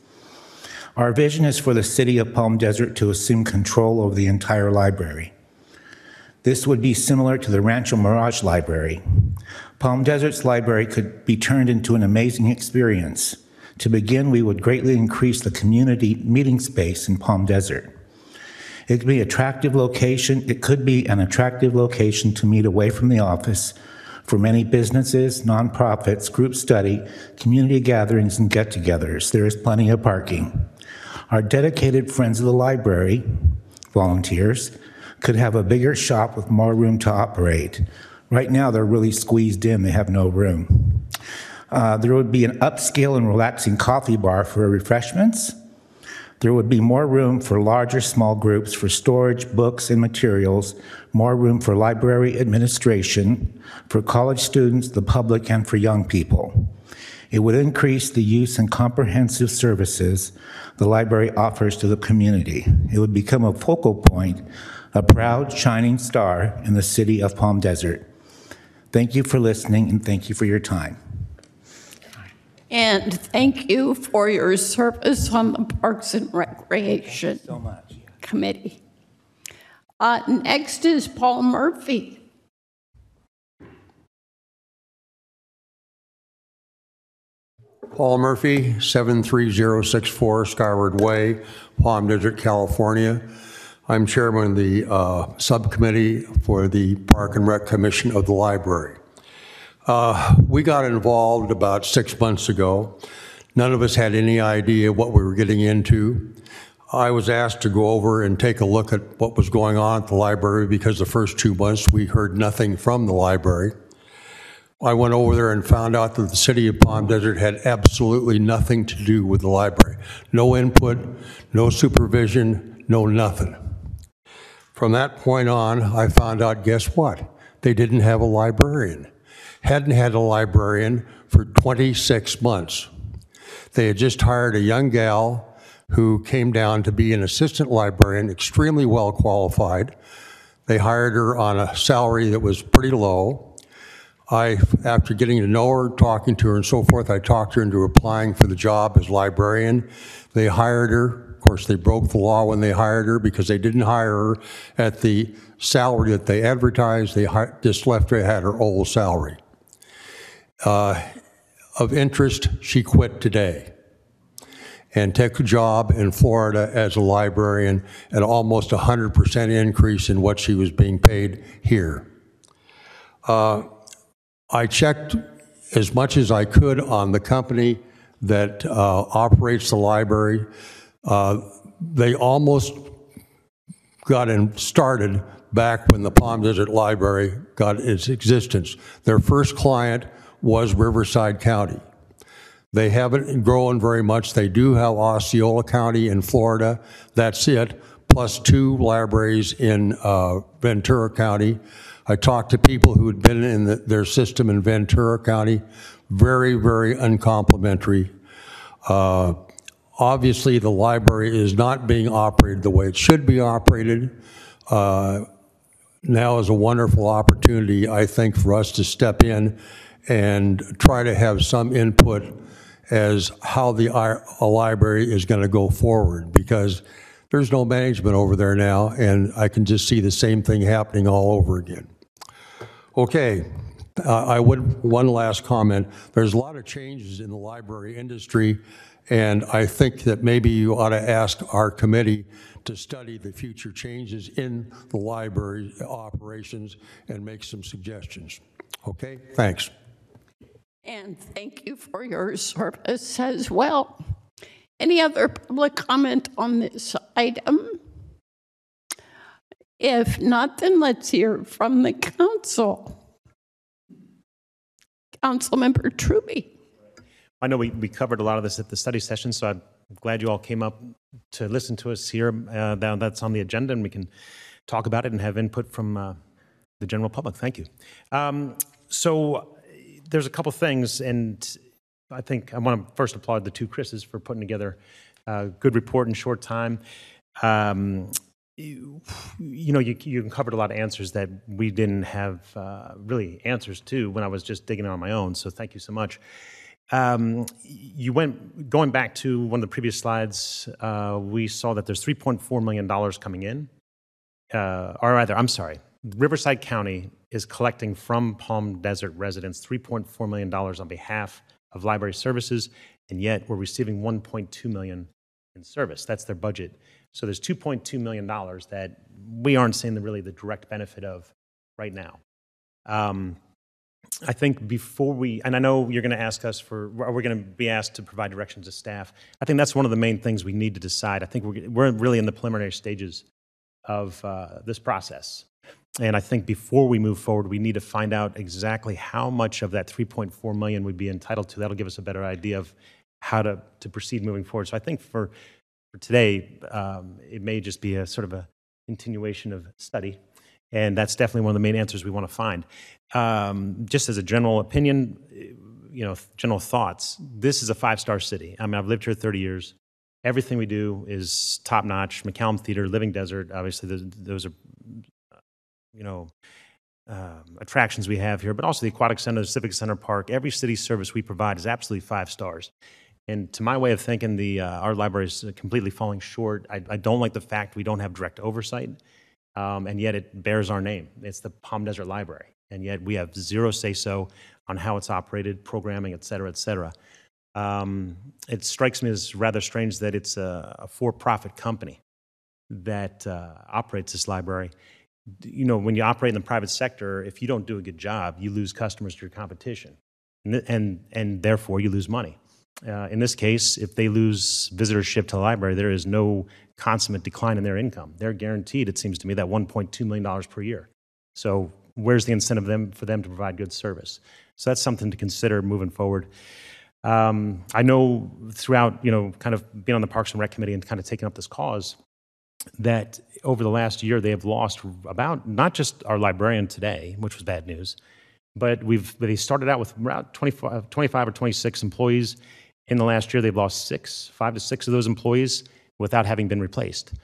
Our vision is for the city of Palm Desert to assume control over the entire library. This would be similar to the Rancho Mirage Library. Palm Desert's library could be turned into an amazing experience. To begin, we would greatly increase the community meeting space in Palm Desert. It could be an attractive location. It could be an attractive location to meet away from the office for many businesses, nonprofits, group study, community gatherings, and get-togethers. There is plenty of parking. Our dedicated friends of the library, volunteers, could have a bigger shop with more room to operate. Right now, they're really squeezed in. They have no room. Uh, there would be an upscale and relaxing coffee bar for refreshments. There would be more room for larger small groups for storage, books, and materials, more room for library administration, for college students, the public, and for young people. It would increase the use and comprehensive services the library offers to the community. It would become a focal point, a proud shining star in the city of Palm Desert. Thank you for listening and thank you for your time. And thank you for your service on the Parks and Recreation so much. Committee. Uh, next is Paul Murphy. Paul Murphy, 73064 Skyward Way, Palm Desert, California. I'm chairman of the uh, subcommittee for the Park and Rec Commission of the library. Uh, We got involved about six months ago. None of us had any idea what we were getting into. I was asked to go over and take a look at what was going on at the library because the first two months we heard nothing from the library. I went over there and found out that the city of Palm Desert had absolutely nothing to do with the library. No input, no supervision, no nothing. From that point on, I found out, guess what? They didn't have a librarian. Hadn't had a librarian for 26 months. They had just hired a young gal who came down to be an assistant librarian, extremely well qualified. They hired her on a salary that was pretty low. I, after getting to know her, talking to her and so forth, I talked her into applying for the job as librarian. They hired her. Of course, they broke the law when they hired her because they didn't hire her at the salary that they advertised. They just left her at her old salary. Uh, Of interest, she quit today and took a job in Florida as a librarian at almost 100% increase in what she was being paid here. Uh, I checked as much as I could on the company that uh, operates the library. Uh, They almost got in, started back when the Palm Desert Library got its existence. Their first client was Riverside County. They haven't grown very much. They do have Osceola County in Florida. That's it, plus two libraries in uh, Ventura County. I talked to people who had been in the- their system in Ventura County. Very, very uncomplimentary. Uh, Obviously, the library is not being operated the way it should be operated. Uh, Now is a wonderful opportunity, I think, for us to step in and try to have some input as how the library is going to go forward, because there's no management over there now, and I can just see the same thing happening all over again. Okay, uh, I would, one last comment. There's a lot of changes in the library industry, and I think that maybe you ought to ask our committee to study the future changes in the library operations and make some suggestions. Okay, thanks. And thank you for your service as well. Any other public comment on this item? If not, then let's hear from the council. Councilmember Trubee. I know we, we covered a lot of this at the study session, so I'm glad you all came up to listen to us here. Uh, that's on the agenda, and we can talk about it and have input from uh, the general public. Thank you. Um, so there's a couple things, and I think I want to first applaud the two Chris's for putting together a good report in short time. Um, you, you know, you, you covered a lot of answers that we didn't have uh, really answers to when I was just digging on my own. So thank you so much. Um, you went going back to one of the previous slides. Uh, we saw that there's 3.4 million dollars coming in, uh, or rather, I'm sorry, Riverside County is collecting from Palm Desert residents 3.4 million dollars on behalf of library services, and yet we're receiving 1.2 million in service. That's their budget. So there's 2.2 million dollars that we aren't seeing the, really the direct benefit of right now. Um, I think before we, and I know you're going to ask us for, or we're going to be asked to provide directions to staff. I think that's one of the main things we need to decide. I think we're, we're really in the preliminary stages of uh, this process. And I think before we move forward, we need to find out exactly how much of that 3.4 million we'd be entitled to. That'll give us a better idea of how to, to proceed moving forward. So I think for, for today, um, it may just be a sort of a continuation of study. And that's definitely one of the main answers we want to find. Um, just as a general opinion, you know, general thoughts, this is a five star city. I mean, I've lived here 30 years. Everything we do is top notch. McCallum Theater, Living Desert, obviously, those, those are, you know, um, attractions we have here, but also the Aquatic Center, the Civic Center Park. Every city service we provide is absolutely five stars. And to my way of thinking, the uh, our library is completely falling short. I, I don't like the fact we don't have direct oversight, um, and yet it bears our name. It's the Palm Desert Library, and yet we have zero say so on how it's operated, programming, et cetera, et cetera. Um, it strikes me as rather strange that it's a, a for-profit company that uh, operates this library, you know, when you operate in the private sector, if you don't do a good job, you lose customers to your competition, and and, and therefore you lose money. Uh, in this case, if they lose visitorship to the library, there is no consummate decline in their income. They're guaranteed, it seems to me, that $1.2 million per year. So where's the incentive them, for them to provide good service? So that's something to consider moving forward. Um, I know throughout, you know, kind of being on the Parks and Rec Committee and kind of taking up this cause, that over the last year they have lost about not just our librarian today, which was bad news, but we've they started out with about 25, 25 or 26 employees. In the last year, they've lost six, five to six of those employees without having been replaced.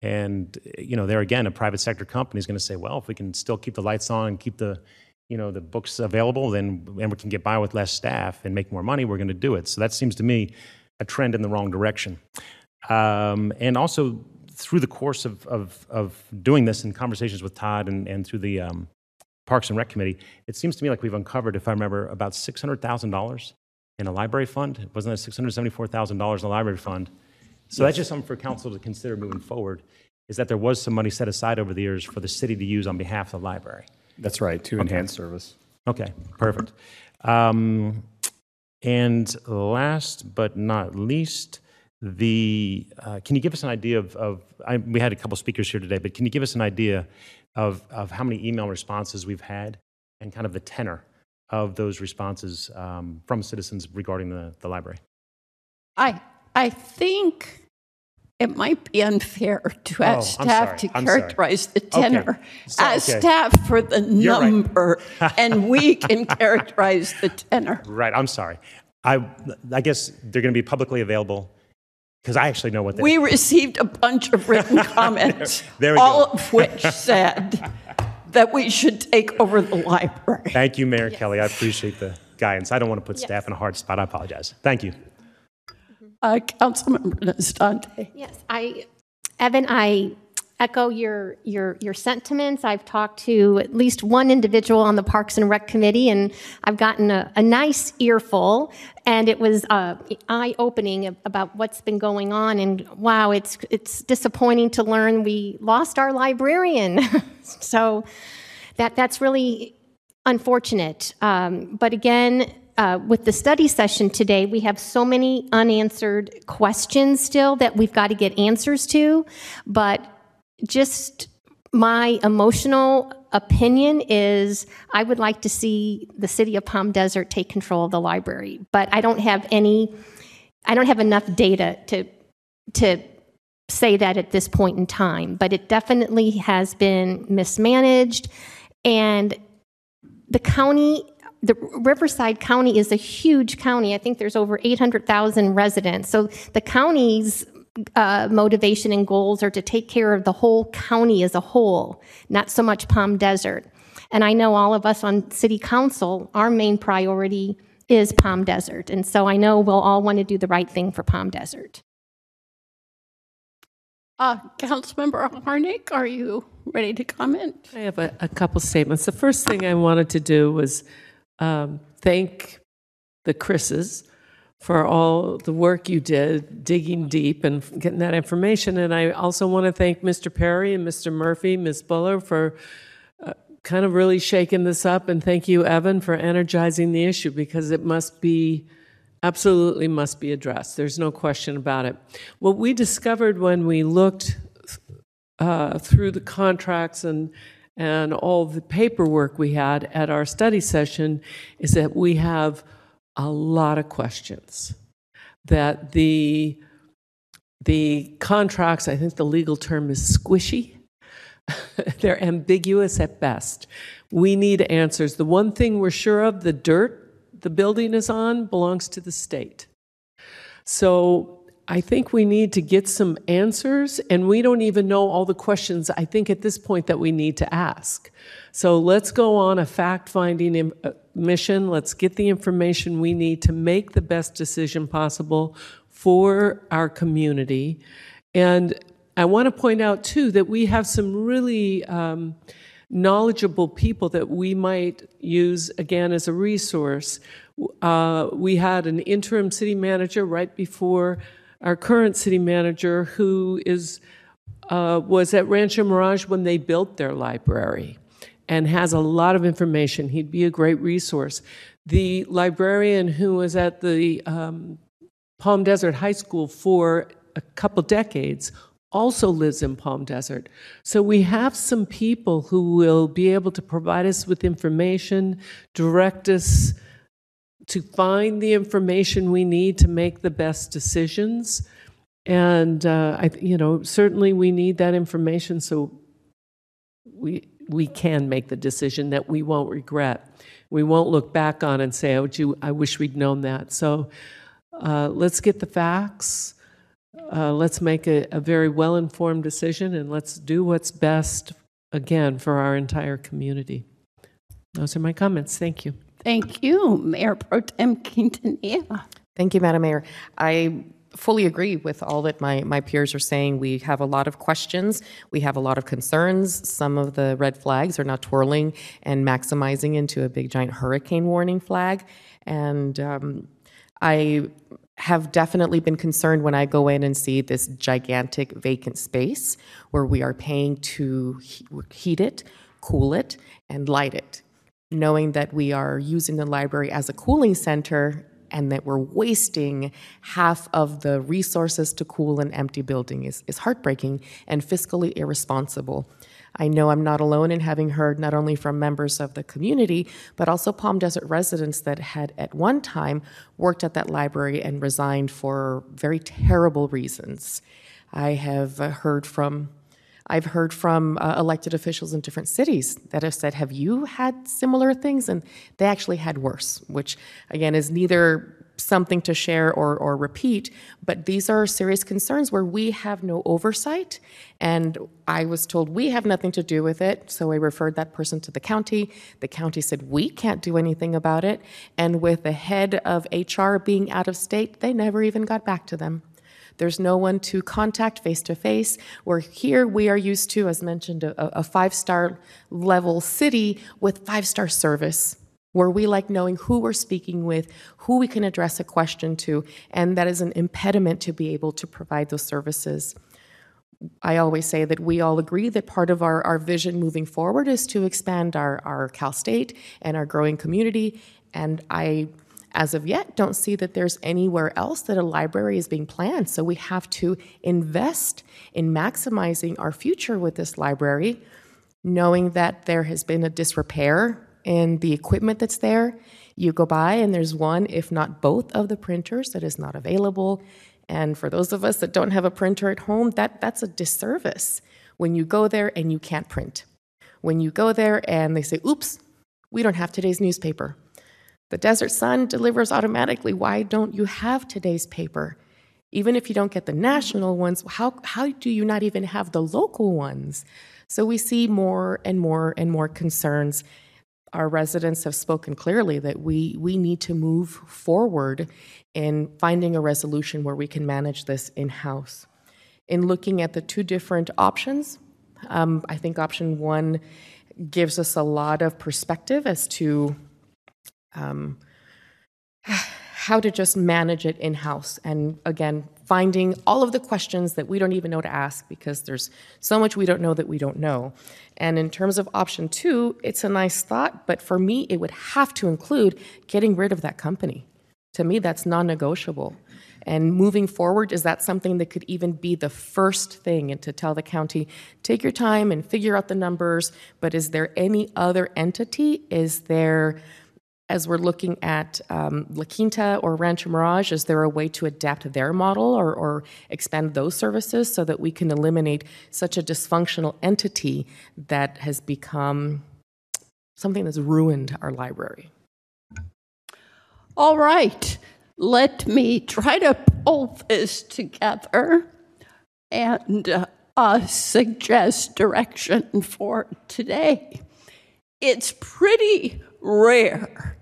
And you know, there again, a private sector company is going to say, well, if we can still keep the lights on and keep the you know the books available, then and we can get by with less staff and make more money, we're going to do it. So that seems to me a trend in the wrong direction. Um, and also through the course of, of, of doing this in conversations with Todd and, and through the um, Parks and Rec Committee, it seems to me like we've uncovered, if I remember, about $600,000 in a library fund. Wasn't that $674,000 in a library fund? So that's just something for council to consider moving forward, is that there was some money set aside over the years for the city to use on behalf of the library. That's right, to enhance service. Okay, perfect. Um, and last but not least, the uh, can you give us an idea of, of I, we had a couple speakers here today, but can you give us an idea of, of how many email responses we've had and kind of the tenor of those responses um, from citizens regarding the, the library? I I think it might be unfair to Oh, ask I'm staff sorry. to I'm sorry. characterize the Okay. tenor. So- Ask okay. staff for the You're right. number, and we can characterize the tenor. Right, I'm sorry. I, I guess they're going to be publicly available because I actually know what they We received a bunch of written comments, There we all go. of which said that we should take over the library. Thank you, Mayor Kelly. I appreciate the guidance. I don't want to put staff in a hard spot. I apologize. Thank you. Uh, Councilmember Nestande. Yes, I, Evan, I echo your, your, your sentiments. I've talked to at least one individual on the Parks and Rec Committee, and I've gotten a, a nice earful, and it was uh, eye-opening about what's been going on. And wow, it's it's disappointing to learn we lost our librarian. so that that's really unfortunate. Um, but again, uh, with the study session today, we have so many unanswered questions still that we've got to get answers to. But just my emotional opinion is I would like to see the city of Palm Desert take control of the library. But I don't have any, I don't have enough data to, to say that at this point in time. But it definitely has been mismanaged. And the county, the Riverside County is a huge county. I think there's over 800,000 residents. So the county's uh, motivation and goals are to take care of the whole county as a whole, not so much Palm Desert. And I know all of us on city council, our main priority is Palm Desert. And so I know we'll all want to do the right thing for Palm Desert. Uh, Councilmember Harnik, are you ready to comment? I have a, a couple statements. The first thing I wanted to do was um, thank the Chris's for all the work you did digging deep and getting that information. And I also want to thank Mr. Perry and Mr. Murphy, Ms. Buller for uh, kind of really shaking this up. And thank you, Evan, for energizing the issue because it must be absolutely must be addressed. There's no question about it. What we discovered when we looked uh, through the contracts and and all the paperwork we had at our study session is that we have a lot of questions. That the the contracts, I think the legal term is squishy. They're ambiguous at best. We need answers. The one thing we're sure of, the dirt the building is on belongs to the state. So I think we need to get some answers, and we don't even know all the questions I think at this point that we need to ask. So let's go on a fact finding mission. Let's get the information we need to make the best decision possible for our community. And I want to point out, too, that we have some really um, knowledgeable people that we might use again as a resource. Uh, we had an interim city manager right before our current city manager who is uh, was at Rancho Mirage when they built their library and has a lot of information. He'd be a great resource. The librarian who was at the um, Palm Desert High School for a couple decades also lives in Palm Desert. So we have some people who will be able to provide us with information, direct us to find the information we need to make the best decisions. And uh, I, you know, certainly we need that information so we we can make the decision that we won't regret. We won't look back on and say, "Oh, gee, I wish we'd known that." So uh, let's get the facts. Uh, let's make a, a very well informed decision and let's do what's best, again, for our entire community. Those are my comments. Thank you. Thank you, Mayor Pro Tem Quintanilla. Thank you, Madam Mayor. I fully agree with all that my, my peers are saying. We have a lot of questions. We have a lot of concerns. Some of the red flags are now twirling and maximizing into a big giant hurricane warning flag. And um, I have definitely been concerned when I go in and see this gigantic vacant space where we are paying to heat it, cool it, and light it, knowing that we are using the library as a cooling center and that we're wasting half of the resources to cool an empty building is, is heartbreaking and fiscally irresponsible. I know I'm not alone in having heard not only from members of the community, but also Palm Desert residents that had at one time worked at that library and resigned for very terrible reasons. I have heard from I've heard from uh, elected officials in different cities that have said, Have you had similar things? And they actually had worse, which again is neither something to share or, or repeat, but these are serious concerns where we have no oversight. And I was told we have nothing to do with it, so I referred that person to the county. The county said we can't do anything about it. And with the head of HR being out of state, they never even got back to them. There's no one to contact face to face. Where here we are used to, as mentioned, a, a five star level city with five star service where we like knowing who we're speaking with, who we can address a question to, and that is an impediment to be able to provide those services. I always say that we all agree that part of our, our vision moving forward is to expand our, our Cal State and our growing community. And I, as of yet, don't see that there's anywhere else that a library is being planned. So we have to invest in maximizing our future with this library, knowing that there has been a disrepair in the equipment that's there. You go by and there's one, if not both, of the printers that is not available. And for those of us that don't have a printer at home, that, that's a disservice when you go there and you can't print. When you go there and they say, oops, we don't have today's newspaper. The Desert Sun delivers automatically. Why don't you have today's paper? Even if you don't get the national ones, how, how do you not even have the local ones? So we see more and more and more concerns our residents have spoken clearly that we, we need to move forward in finding a resolution where we can manage this in house. In looking at the two different options, um, I think option one gives us a lot of perspective as to um, how to just manage it in house. And again, finding all of the questions that we don't even know to ask because there's so much we don't know that we don't know. And in terms of option two, it's a nice thought, but for me, it would have to include getting rid of that company. To me, that's non negotiable. And moving forward, is that something that could even be the first thing and to tell the county, take your time and figure out the numbers, but is there any other entity? Is there as we're looking at um, La Quinta or Rancho Mirage, is there a way to adapt their model or, or, expand those services so that we can eliminate such a dysfunctional entity that has become something that's ruined our library? All right, let me try to pull this together and uh, suggest direction for today. It's pretty rare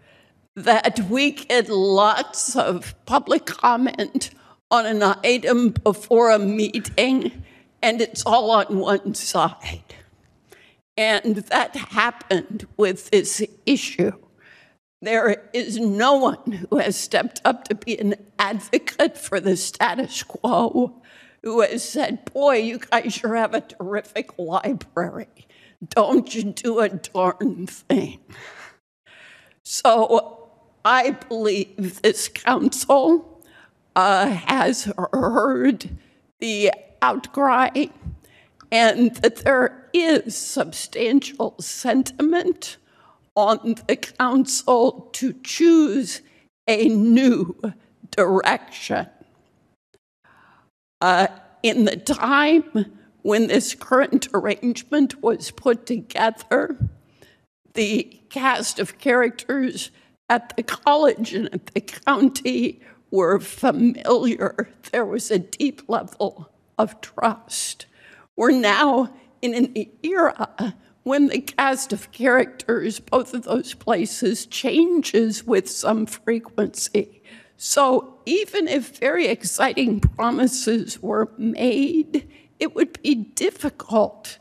that we get lots of public comment on an item before a meeting and it's all on one side. And that happened with this issue. There is no one who has stepped up to be an advocate for the status quo. who has said, Boy, you guys sure have a terrific library. Don't you do a darn thing. So I believe this council uh, has heard the outcry and that there is substantial sentiment on the council to choose a new direction. Uh, in the time when this current arrangement was put together, the cast of characters at the college and at the county were familiar. There was a deep level of trust. We're now in an era when the cast of characters, both of those places, changes with some frequency. So even if very exciting promises were made, it would be difficult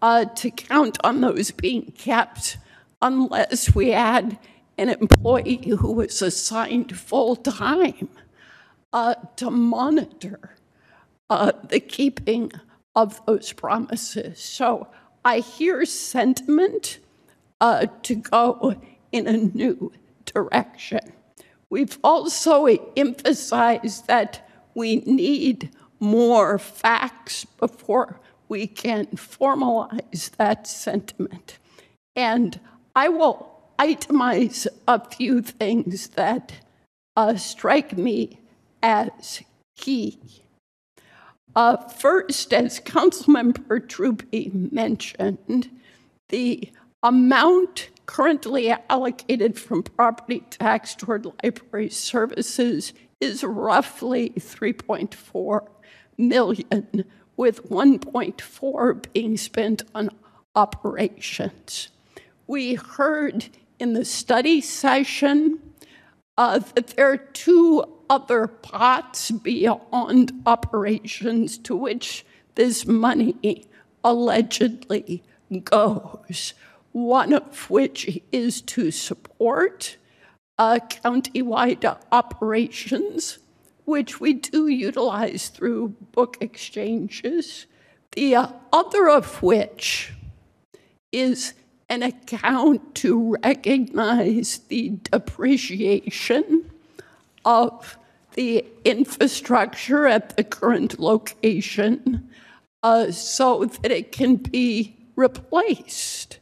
uh, to count on those being kept unless we had an employee who was assigned full time uh, to monitor uh, the keeping of those promises. So I hear sentiment uh, to go in a new direction. We've also emphasized that we need more facts before we can formalize that sentiment. And I will itemize a few things that uh, strike me as key. Uh, first, as Councilmember Trubee mentioned, the amount currently allocated from property tax toward library services is roughly 3.4 million, with 1.4 being spent on operations. We heard in the study session uh, that there are two other pots beyond operations to which this money allegedly goes, one of which is to support uh, countywide operations, which we do utilize through book exchanges, the uh, other of which is an account to recognize the depreciation of the infrastructure at the current location uh, so that it can be replaced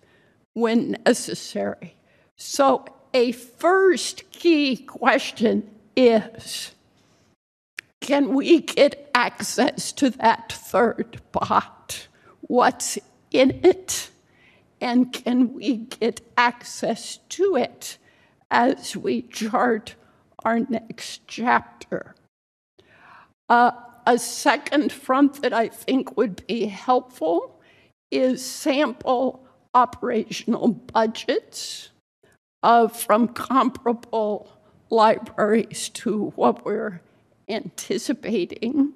when necessary. So, a first key question is can we get access to that third pot? What's in it? And can we get access to it as we chart our next chapter? Uh, a second front that I think would be helpful is sample operational budgets uh, from comparable libraries to what we're anticipating.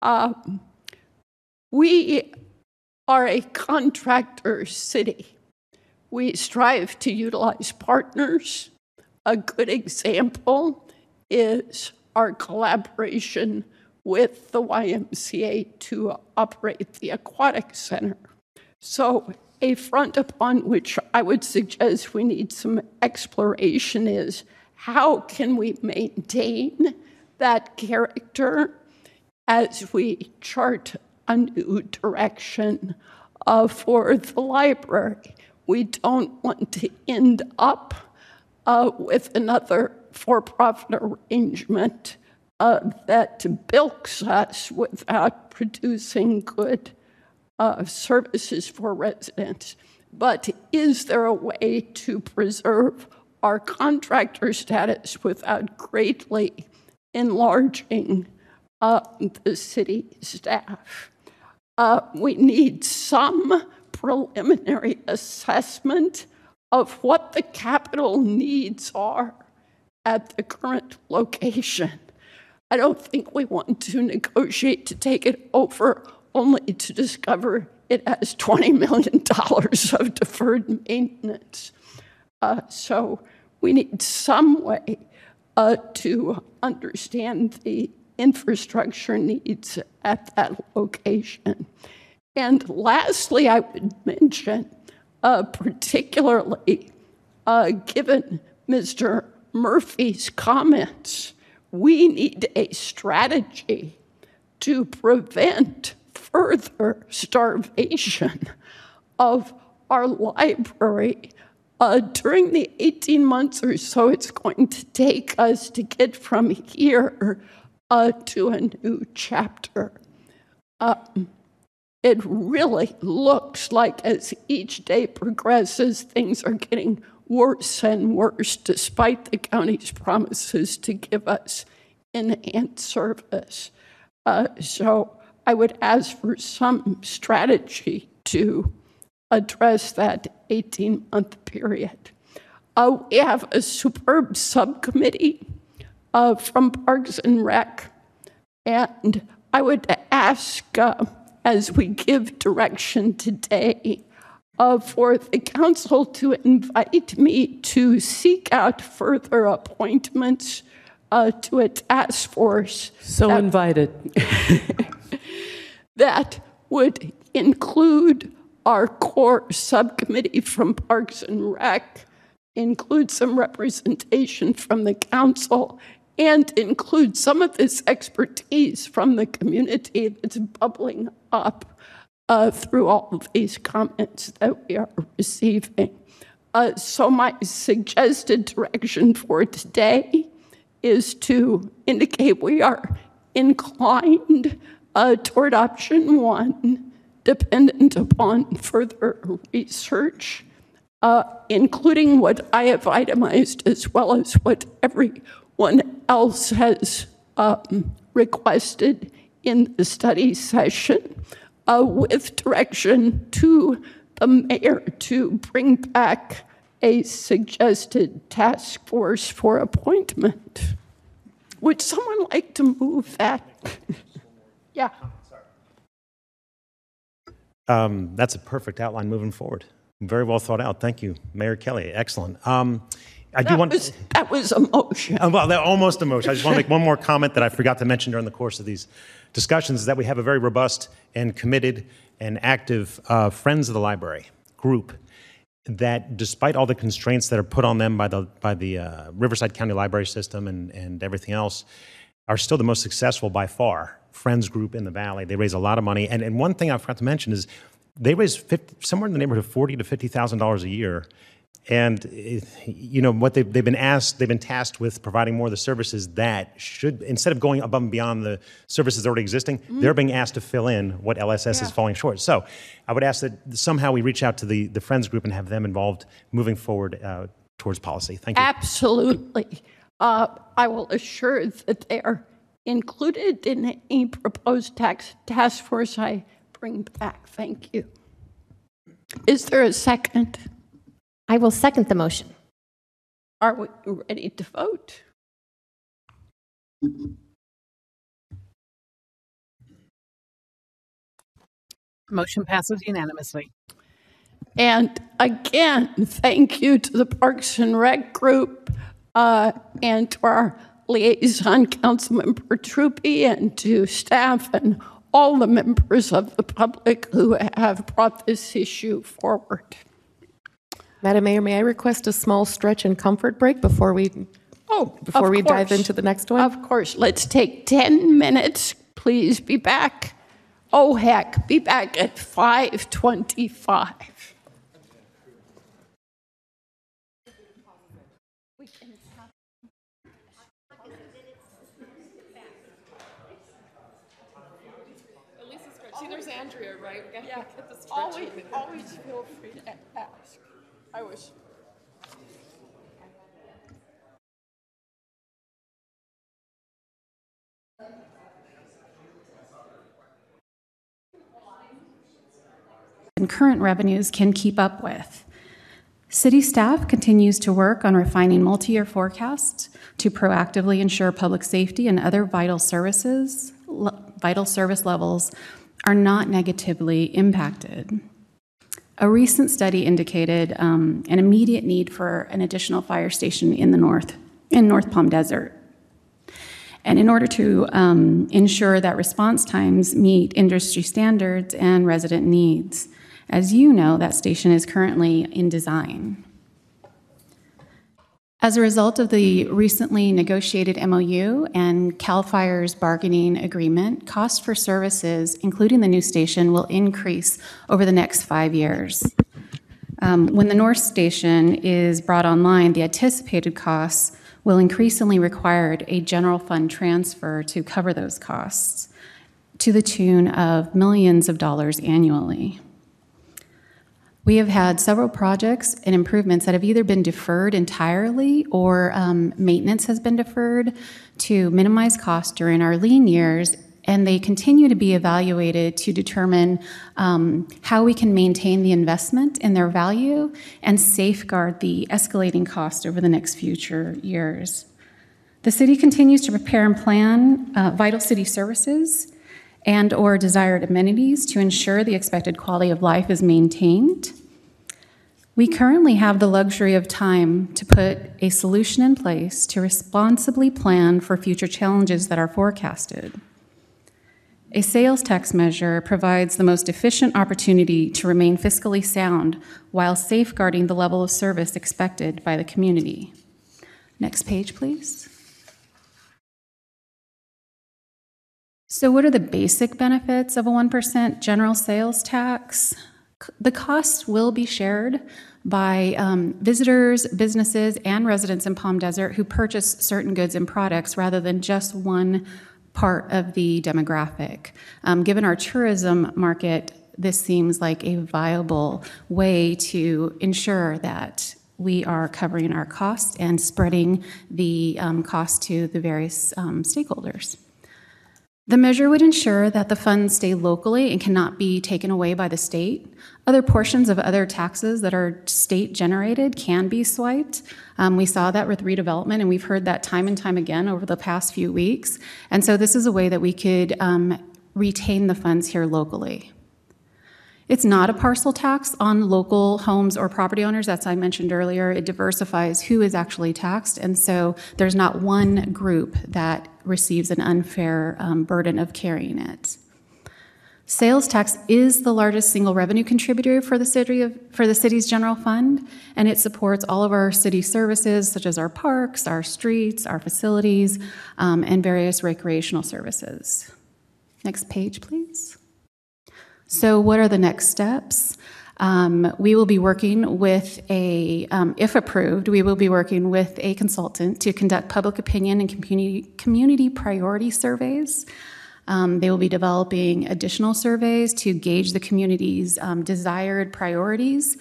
Um, we are a contractor city. We strive to utilize partners. A good example is our collaboration with the YMCA to operate the Aquatic Center. So, a front upon which I would suggest we need some exploration is how can we maintain that character as we chart a new direction uh, for the library. We don't want to end up uh, with another for profit arrangement uh, that bilks us without producing good uh, services for residents. But is there a way to preserve our contractor status without greatly enlarging uh, the city staff? Uh, we need some preliminary assessment of what the capital needs are at the current location. I don't think we want to negotiate to take it over only to discover it has $20 million of deferred maintenance. Uh, so we need some way uh, to understand the infrastructure needs at that location. And lastly, I would mention, uh, particularly uh, given Mr. Murphy's comments, we need a strategy to prevent further starvation of our library uh, during the 18 months or so it's going to take us to get from here uh, to a new chapter. Um, it really looks like as each day progresses, things are getting worse and worse, despite the county's promises to give us enhanced service. Uh, so I would ask for some strategy to address that 18 month period. Uh, we have a superb subcommittee uh, from Parks and Rec, and I would ask uh, as we give direction today uh, for the council to invite me to seek out further appointments uh, to a task force. So that- invited. that would include our core subcommittee from Parks and Rec, include some representation from the council, and include some of this expertise from the community that's bubbling up uh, through all of these comments that we are receiving. Uh, so, my suggested direction for today is to indicate we are inclined uh, toward option one, dependent upon further research, uh, including what I have itemized as well as what everyone else has um, requested in the study session, uh, with direction to the mayor to bring back a suggested task force for appointment. Would someone like to move that? yeah. Um, that's a perfect outline moving forward. Very well thought out. Thank you, Mayor Kelly. Excellent. Um, I do That want. was, that was emotion. Uh, well, that almost emotion. I just want to make one more comment that I forgot to mention during the course of these discussions: is that we have a very robust and committed and active uh, Friends of the Library group. That, despite all the constraints that are put on them by the by the uh, Riverside County Library System and and everything else, are still the most successful by far Friends group in the Valley. They raise a lot of money, and and one thing I forgot to mention is they raise 50, somewhere in the neighborhood of forty to fifty thousand dollars a year. And you know what they've, they've been asked, they've been tasked with providing more of the services that should, instead of going above and beyond the services already existing, they're being asked to fill in what LSS is falling short. So I would ask that somehow we reach out to the, the Friends group and have them involved moving forward uh, towards policy. Thank you. Absolutely. Uh, I will assure that they are included in any proposed tax task force I bring back. Thank you. Is there a second? I will second the motion. Are we ready to vote? Motion passes unanimously. And again, thank you to the Parks and Rec group uh, and to our liaison, Councilmember Trubee, and to staff and all the members of the public who have brought this issue forward. Madam Mayor, may I request a small stretch and comfort break before we, Oh, before of we dive into the next one? Of course. Let's take 10 minutes. Please be back. Oh, heck, be back at 525. See, there's Andrea, right? We gotta get the Always, always feel free to ask. I was. and current revenues can keep up with. City staff continues to work on refining multi-year forecasts to proactively ensure public safety and other vital services, vital service levels are not negatively impacted. A recent study indicated um, an immediate need for an additional fire station in the north, in North Palm Desert. and in order to um, ensure that response times meet industry standards and resident needs. As you know, that station is currently in design. As a result of the recently negotiated MOU and CAL FIRE's bargaining agreement, cost for services, including the new station, will increase over the next five years. Um, when the North Station is brought online, the anticipated costs will increasingly require a general fund transfer to cover those costs to the tune of millions of dollars annually. We have had several projects and improvements that have either been deferred entirely or um, maintenance has been deferred to minimize costs during our lean years, and they continue to be evaluated to determine um, how we can maintain the investment in their value and safeguard the escalating cost over the next future years. The city continues to prepare and plan uh, vital city services and or desired amenities to ensure the expected quality of life is maintained. We currently have the luxury of time to put a solution in place to responsibly plan for future challenges that are forecasted. A sales tax measure provides the most efficient opportunity to remain fiscally sound while safeguarding the level of service expected by the community. Next page, please. So, what are the basic benefits of a 1% general sales tax? The costs will be shared by um, visitors, businesses, and residents in Palm Desert who purchase certain goods and products rather than just one part of the demographic. Um, given our tourism market, this seems like a viable way to ensure that we are covering our costs and spreading the um, cost to the various um, stakeholders. The measure would ensure that the funds stay locally and cannot be taken away by the state. Other portions of other taxes that are state generated can be swiped. Um, we saw that with redevelopment, and we've heard that time and time again over the past few weeks. And so, this is a way that we could um, retain the funds here locally. It's not a parcel tax on local homes or property owners. As I mentioned earlier, it diversifies who is actually taxed. And so there's not one group that receives an unfair um, burden of carrying it. Sales tax is the largest single revenue contributor for the city of, for the city's general fund, and it supports all of our city services such as our parks, our streets, our facilities, um, and various recreational services. Next page, please. So, what are the next steps? Um, we will be working with a, um, if approved, we will be working with a consultant to conduct public opinion and community, community priority surveys. Um, they will be developing additional surveys to gauge the community's um, desired priorities.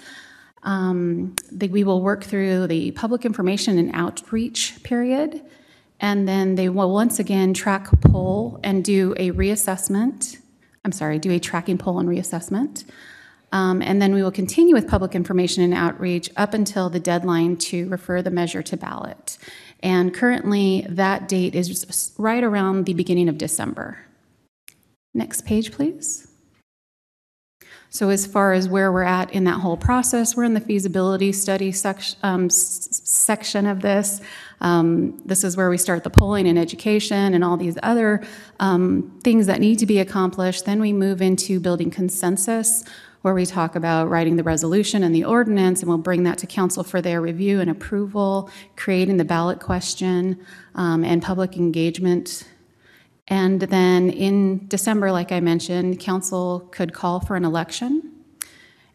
Um, the, we will work through the public information and outreach period, and then they will once again track poll and do a reassessment I'm sorry, do a tracking poll and reassessment. Um, and then we will continue with public information and outreach up until the deadline to refer the measure to ballot. And currently, that date is right around the beginning of December. Next page, please. So, as far as where we're at in that whole process, we're in the feasibility study section, um, section of this. Um, this is where we start the polling and education and all these other um, things that need to be accomplished. Then we move into building consensus, where we talk about writing the resolution and the ordinance, and we'll bring that to council for their review and approval, creating the ballot question, um, and public engagement and then in December, like I mentioned, council could call for an election.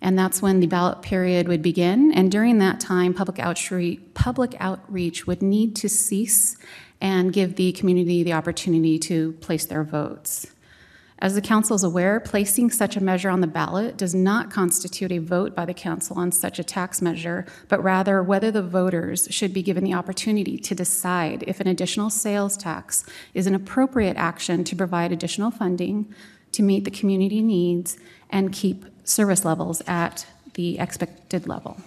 And that's when the ballot period would begin. And during that time, public outreach, public outreach would need to cease and give the community the opportunity to place their votes. As the council is aware, placing such a measure on the ballot does not constitute a vote by the council on such a tax measure, but rather whether the voters should be given the opportunity to decide if an additional sales tax is an appropriate action to provide additional funding to meet the community needs and keep service levels at the expected level.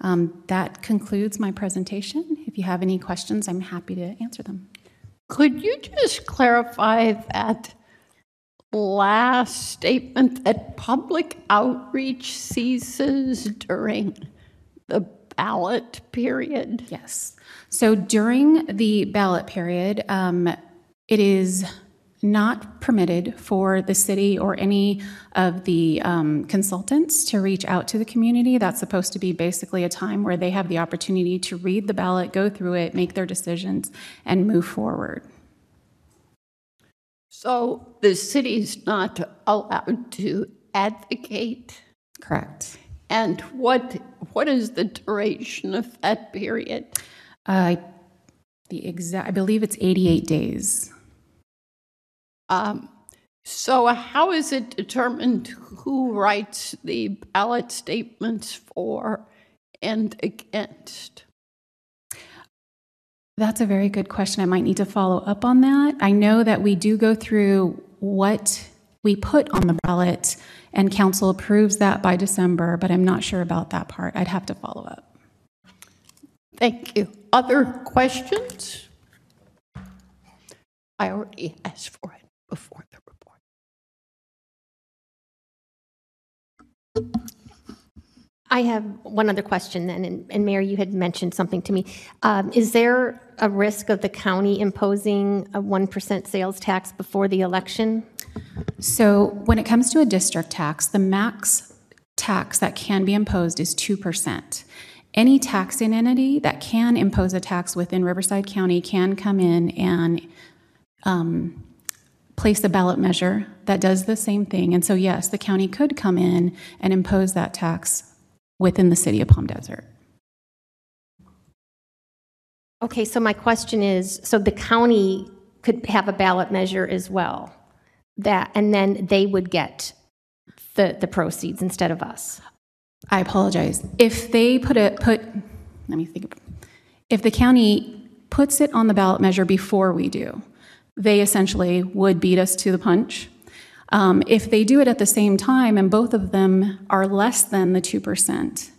Um, that concludes my presentation. If you have any questions, I'm happy to answer them. Could you just clarify that last statement that public outreach ceases during the ballot period? Yes. So during the ballot period, um, it is not permitted for the city or any of the um, consultants to reach out to the community. That's supposed to be basically a time where they have the opportunity to read the ballot, go through it, make their decisions, and move forward. So the city's not allowed to advocate? Correct. And what what is the duration of that period? Uh, the exact, I believe it's 88 days. Um, so how is it determined who writes the ballot statements for and against? That's a very good question. I might need to follow up on that. I know that we do go through what we put on the ballot, and council approves that by December, but I'm not sure about that part. I'd have to follow up. Thank you. Other questions? I already asked for it before the report. I have one other question then, and, and Mayor, you had mentioned something to me. Um, is there a risk of the county imposing a 1% sales tax before the election? So when it comes to a district tax, the max tax that can be imposed is 2%. Any taxing entity that can impose a tax within Riverside County can come in and um, place a ballot measure that does the same thing. And so, yes, the county could come in and impose that tax within the city of Palm Desert. Okay, so my question is, so the county could have a ballot measure as well, that, and then they would get the, the proceeds instead of us? I apologize. If they put it, put, let me think. If the county puts it on the ballot measure before we do, they essentially would beat us to the punch. Um, if they do it at the same time and both of them are less than the 2%,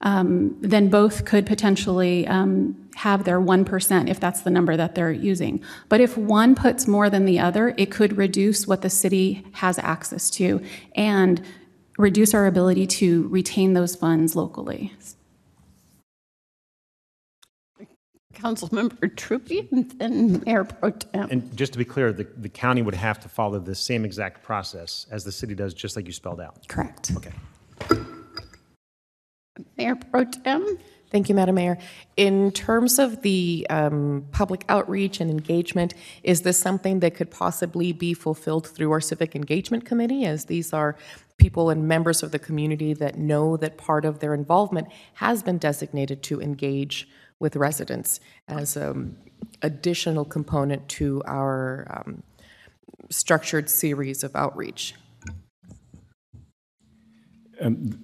um, then both could potentially um, have their 1% if that's the number that they're using. But if one puts more than the other, it could reduce what the city has access to and reduce our ability to retain those funds locally. Councilmember Trubee and then Mayor Pro Tem. And just to be clear, the, the county would have to follow the same exact process as the city does, just like you spelled out. Correct. Okay. Mayor Pro Tem? Thank you, Madam Mayor. In terms of the um, public outreach and engagement, is this something that could possibly be fulfilled through our Civic Engagement Committee, as these are people and members of the community that know that part of their involvement has been designated to engage with residents as an additional component to our um, structured series of outreach? Um,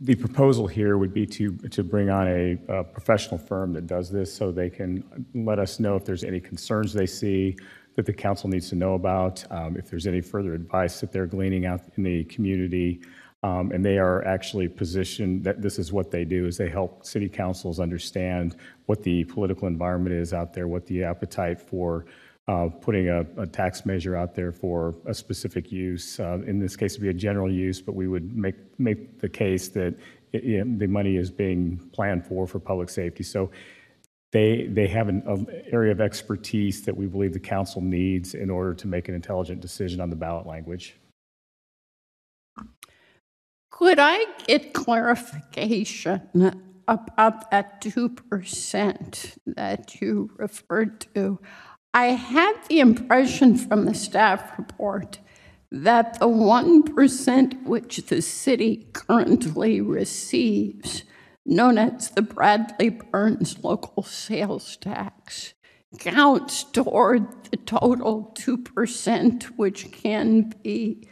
the proposal here would be to, to bring on a, a, professional firm that does this so they can let us know if there's any concerns they see that the council needs to know about, um, if there's any further advice that they're gleaning out in the community. Um, and they are actually positioned that this is what they do is they help city councils understand what the political environment is out there, what the appetite for uh, putting a, a, tax measure out there for a specific use. Uh, in this case, it would be a general use, but we would make make the case that it, the money is being planned for for public safety. So they they have an, an area of expertise that we believe the council needs in order to make an intelligent decision on the ballot language. Could I get clarification about that 2% that you referred to? I had the impression from the staff report that the 1% which the city currently receives, known as the Bradley Burns local sales tax, counts toward the total 2% which can be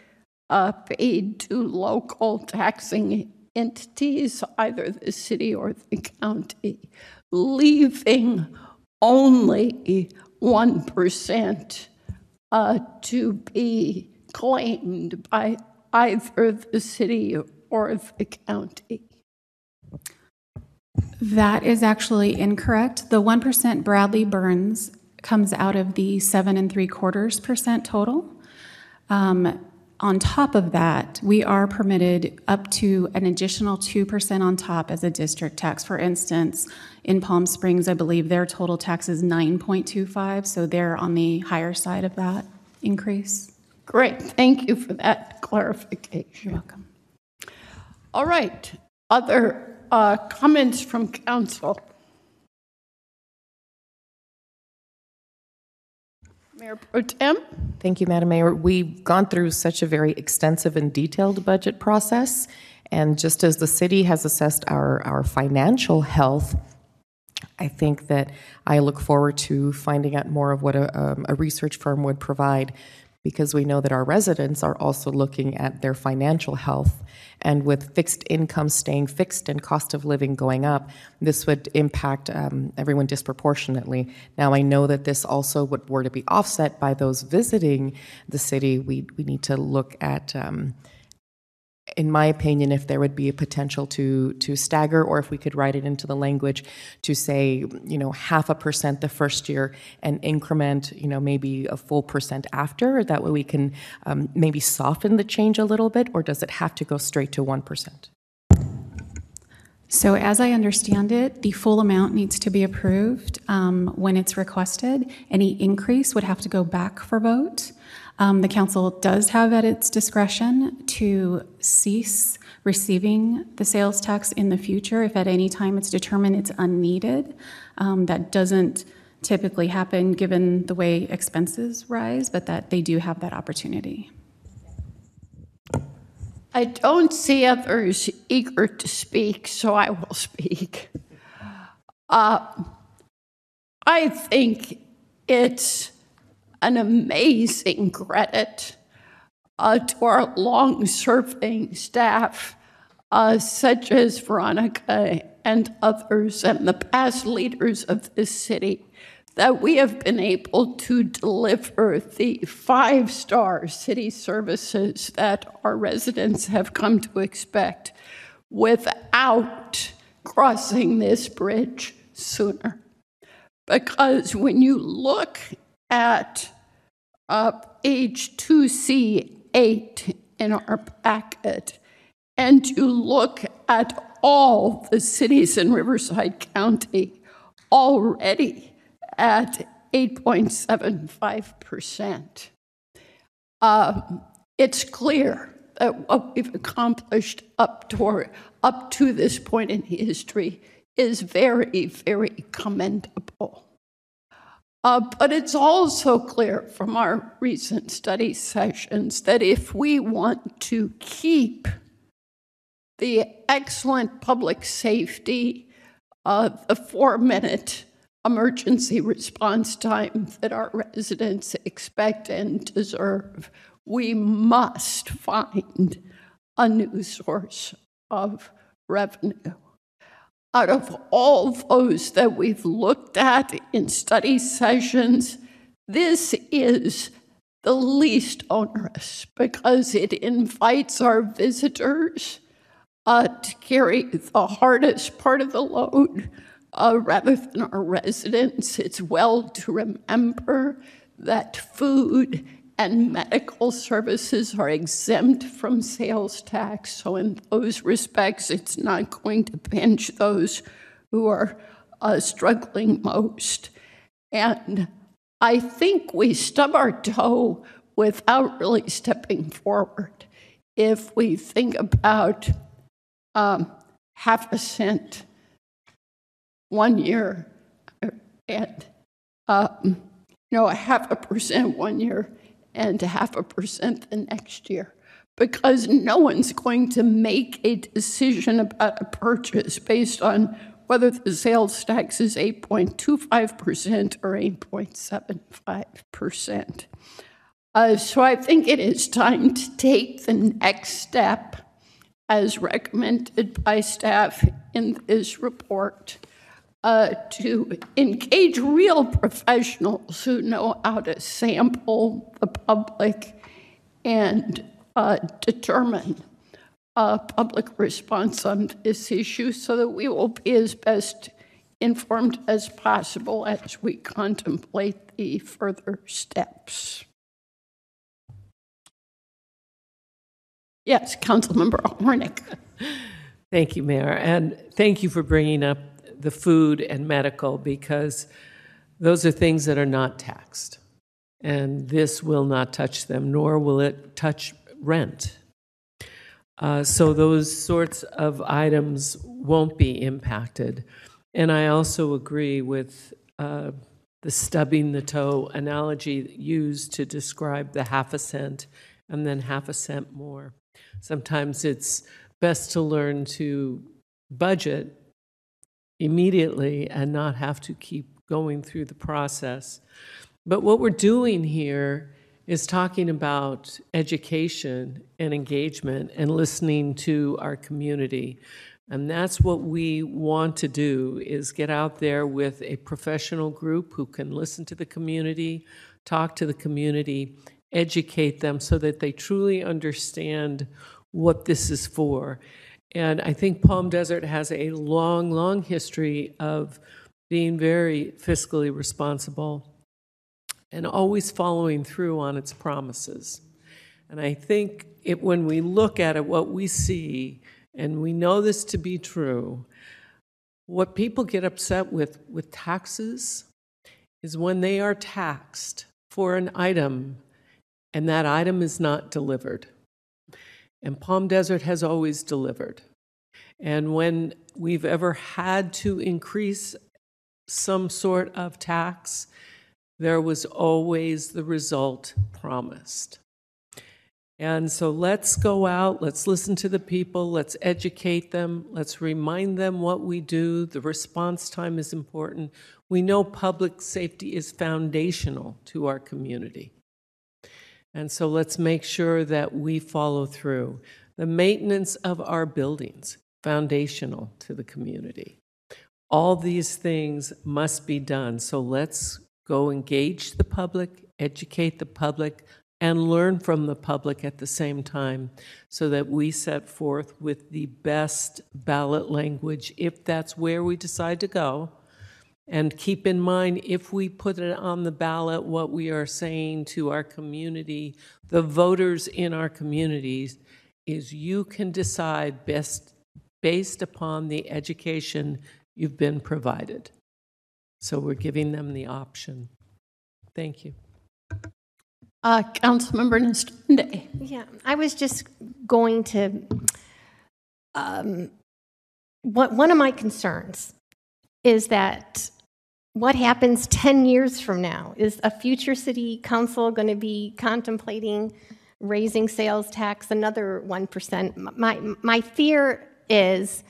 uh, paid to local taxing entities, either the city or the county, leaving only 1% uh, to be claimed by either the city or the county. That is actually incorrect. The 1% Bradley Burns comes out of the seven and three quarters percent total. Um, on top of that, we are permitted up to an additional 2% on top as a district tax. For instance, in Palm Springs, I believe their total tax is 9.25, so they're on the higher side of that increase. Great, thank you for that clarification. You're welcome. All right, other uh, comments from council? Mayor Pro Tem? Thank you, Madam Mayor. We've gone through such a very extensive and detailed budget process, and just as the city has assessed our, our financial health, I think that I look forward to finding out more of what a, um, a research firm would provide because we know that our residents are also looking at their financial health. And with fixed income staying fixed and cost of living going up, this would impact um, everyone disproportionately. Now, I know that this also would, were to be offset by those visiting the city. We, we need to look at. Um, in my opinion, if there would be a potential to to stagger, or if we could write it into the language to say, you know, half a percent the first year and increment, you know, maybe a full percent after. That way, we can um, maybe soften the change a little bit, or does it have to go straight to one percent? So, as I understand it, the full amount needs to be approved um, when it's requested. Any increase would have to go back for vote. Um, the council does have at its discretion to cease receiving the sales tax in the future if at any time it's determined it's unneeded. Um, that doesn't typically happen given the way expenses rise, but that they do have that opportunity. I don't see others eager to speak, so I will speak. Uh, I think it's an amazing credit uh, to our long serving staff, uh, such as Veronica and others, and the past leaders of this city, that we have been able to deliver the five star city services that our residents have come to expect without crossing this bridge sooner. Because when you look at uh, page 2C8 in our packet and you look at all the cities in Riverside County already at 8.75%, um, it's clear that what we've accomplished up, up to this point in history is very, very commendable. Uh, but it's also clear from our recent study sessions that if we want to keep the excellent public safety, uh, the four minute emergency response time that our residents expect and deserve, we must find a new source of revenue out of all those that we've looked at in study sessions, this is the least onerous because it invites our visitors uh, to carry the hardest part of the load uh, rather than our residents. It's well to remember that food and medical services are exempt from sales tax. So, in those respects, it's not going to pinch those who are uh, struggling most. And I think we stub our toe without really stepping forward if we think about um, half a cent one year and um, you know a half a percent one year and half a percent the next year because no one's going to make a decision about a purchase based on whether the sales tax is 8.25% or 8.75%. Uh, so I think it is time to take the next step as recommended by staff in this report uh, to engage real professionals who know how to sample the public and uh, determine a public response on this issue so that we will be as best informed as possible as we contemplate the further steps. Yes, Councilmember Harnik. Thank you, Mayor. And thank you for bringing up the food and medical because those are things that are not taxed. And this will not touch them, nor will it touch rent. Uh, so those sorts of items won't be impacted. And I also agree with uh, the stubbing the toe analogy used to describe the half a cent and then half a cent more. Sometimes it's best to learn to budget immediately and not have to keep going through the process. But what we're doing here is talking about education and engagement and listening to our community. And that's what we want to do is get out there with a professional group who can listen to the community, talk to the community, educate them so that they truly understand what this is for. And I think Palm Desert has a long, long history of being very fiscally responsible and always following through on its promises. And I think it, when we look at it, what we see, and we know this to be true, what people get upset with with taxes is when they are taxed for an item and that item is not delivered. And Palm Desert has always delivered. And when we've ever had to increase some sort of tax, there was always the result promised. And so let's go out, let's listen to the people, let's educate them, let's remind them what we do. The response time is important. We know public safety is foundational to our community. And so let's make sure that we follow through. The maintenance of our buildings, foundational to the community. All these things must be done. So let's go engage the public, educate the public, and learn from the public at the same time so that we set forth with the best ballot language if that's where we decide to go. And keep in mind, if we put it on the ballot, what we are saying to our community, the voters in our communities, is you can decide best based upon the education you've been provided. So we're giving them the option. Thank you. Uh, Councilmember Nestande. Yeah, I was just going to, um, what, one of my concerns is that what happens 10 years from now? Is a future city council going to be contemplating raising sales tax another 1%? My, my fear is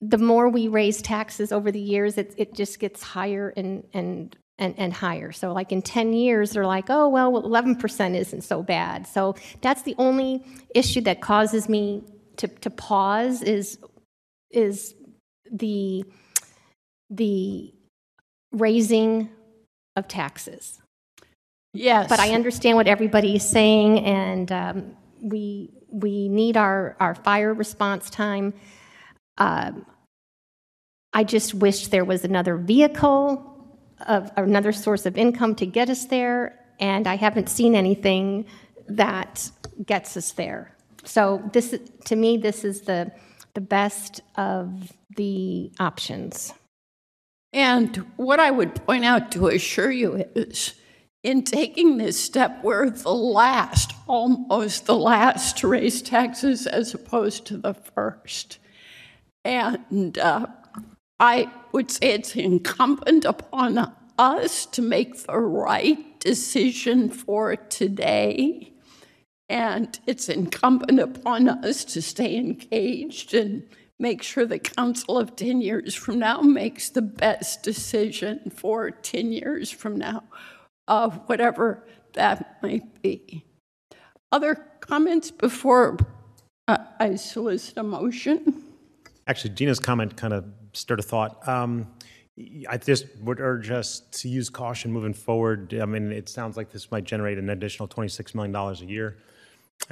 the more we raise taxes over the years, it, it just gets higher and, and, and, and higher. So, like in 10 years, they're like, oh, well, 11% isn't so bad. So, that's the only issue that causes me to, to pause is, is the, the raising of taxes. Yes. But I understand what everybody is saying, and um, we, we need our, our fire response time. Um, I just wish there was another vehicle of another source of income to get us there, and I haven't seen anything that gets us there. So this, to me, this is the the best of the options. And what I would point out to assure you is in taking this step, we're the last, almost the last to raise taxes as opposed to the first. And uh, I would say it's incumbent upon us to make the right decision for today. And it's incumbent upon us to stay engaged and make sure the council of 10 years from now makes the best decision for 10 years from now, uh, whatever that might be. Other comments before uh, I solicit a motion? Actually, Gina's comment kind of stirred a thought. Um, I just would urge us to use caution moving forward. I mean, it sounds like this might generate an additional $26 million a year.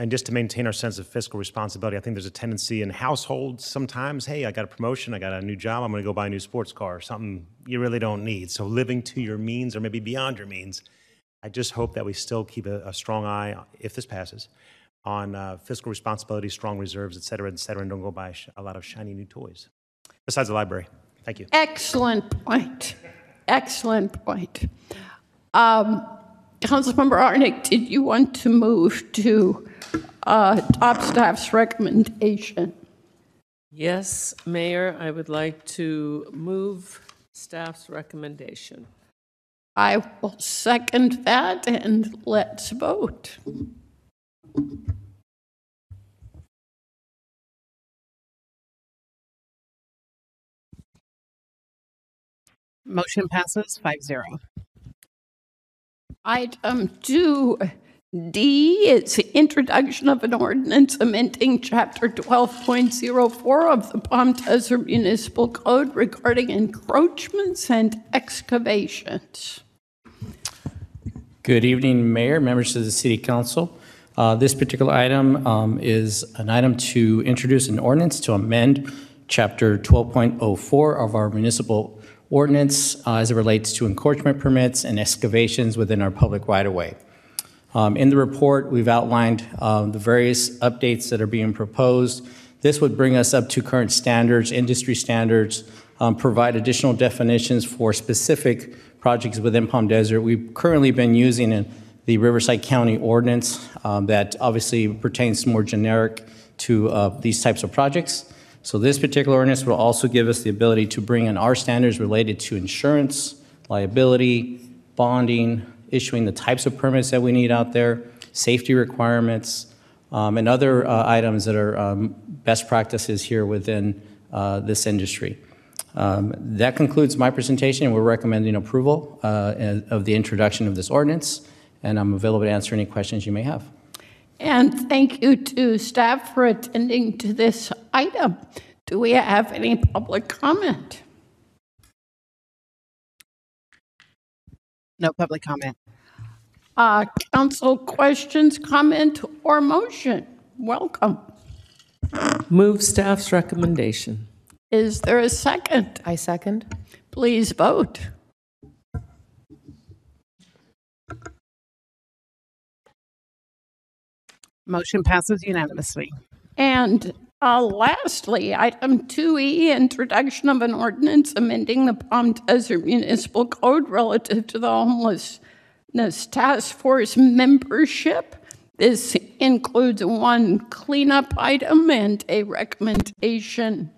And just to maintain our sense of fiscal responsibility, I think there's a tendency in households sometimes, hey, I got a promotion, I got a new job, I'm going to go buy a new sports car, or something you really don't need. So living to your means or maybe beyond your means. I just hope that we still keep a, a strong eye, if this passes, on uh, fiscal responsibility, strong reserves, et cetera, et cetera, and don't go buy sh- a lot of shiny new toys. Besides the library. Thank you. Excellent point. Excellent point. Um, Councilmember Harnik, did you want to move to uh, top staff's recommendation? Yes, Mayor, I would like to move staff's recommendation. I will second that and let's vote. Motion passes 5-0. Item 2D is the introduction of an ordinance amending Chapter 12.04 of the Desert Municipal Code regarding encroachments and excavations. Good evening, Mayor, members of the City Council. Uh, This particular item um, is an item to introduce an ordinance to amend Chapter 12.04 of our municipal ordinance uh, as it relates to encroachment permits and excavations within our public right-of-way. Um, In the report, we've outlined um, the various updates that are being proposed. This would bring us up to current standards, industry standards, um, provide additional definitions for specific projects within Palm Desert. We've currently been using in the Riverside County ordinance um, that obviously pertains more generic to uh, these types of projects. So this particular ordinance will also give us the ability to bring in our standards related to insurance, liability, bonding, issuing the types of permits that we need out there, safety requirements, um, and other uh, items that are um, best practices here within uh, this industry. Um, That concludes my presentation. We're recommending approval uh, of the introduction of this ordinance, and I'm available to answer any questions you may have. And thank you to staff for attending to this item. Do we have any public comment? No public comment. Uh, council questions, comment, or motion? Welcome. Move staff's recommendation. Is there a second? I second. Please vote. Motion passes unanimously. And uh, lastly, item 2E, introduction of an ordinance amending the Palm Desert Municipal Code relative to the homelessness task force membership. This includes one cleanup item and a recommendation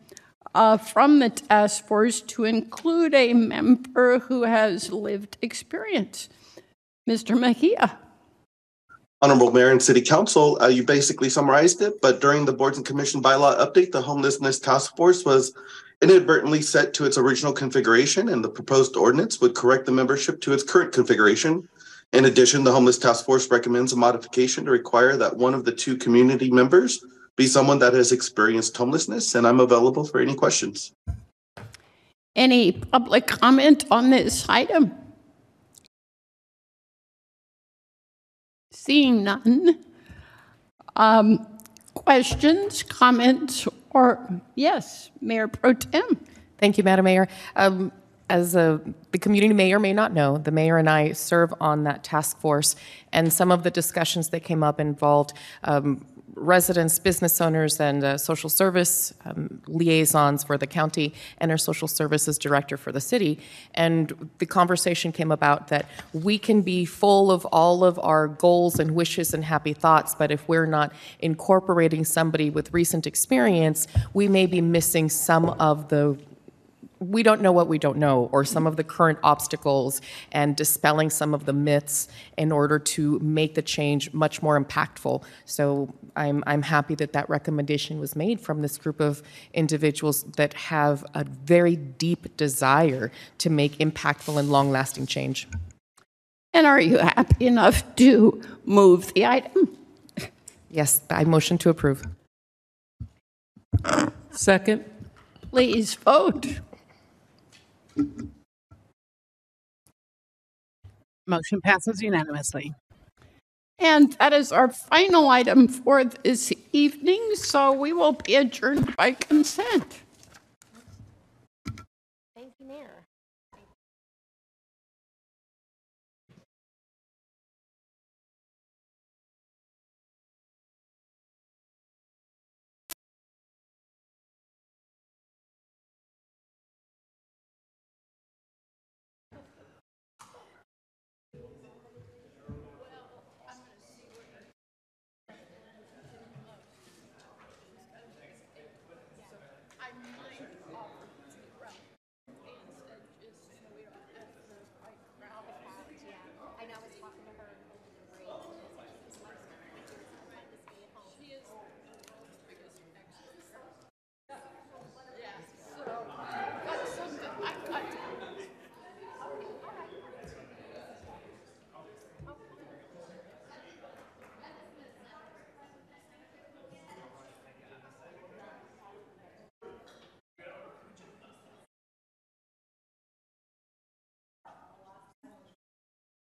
uh, from the task force to include a member who has lived experience. Mr. Mejia. Honorable Mayor and City Council, uh, you basically summarized it, but during the Boards and Commission bylaw update, the Homelessness Task Force was inadvertently set to its original configuration, and the proposed ordinance would correct the membership to its current configuration. In addition, the Homeless Task Force recommends a modification to require that one of the two community members be someone that has experienced homelessness, and I'm available for any questions. Any public comment on this item? Seeing none. Um, questions, comments, or yes, Mayor Pro Tem? Thank you, Madam Mayor. Um, as a, the community may or may not know, the mayor and I serve on that task force, and some of the discussions that came up involved um, residents, business owners, and uh, social service um, liaisons for the county and our social services director for the city. And the conversation came about that we can be full of all of our goals and wishes and happy thoughts, but if we're not incorporating somebody with recent experience, we may be missing some of the we don't know what we don't know, or some of the current obstacles, and dispelling some of the myths in order to make the change much more impactful. So I'm, I'm happy that that recommendation was made from this group of individuals that have a very deep desire to make impactful and long lasting change. And are you happy enough to move the item? Yes, I motion to approve. Second. Please vote. Motion passes unanimously. And that is our final item for this evening, so we will be adjourned by consent.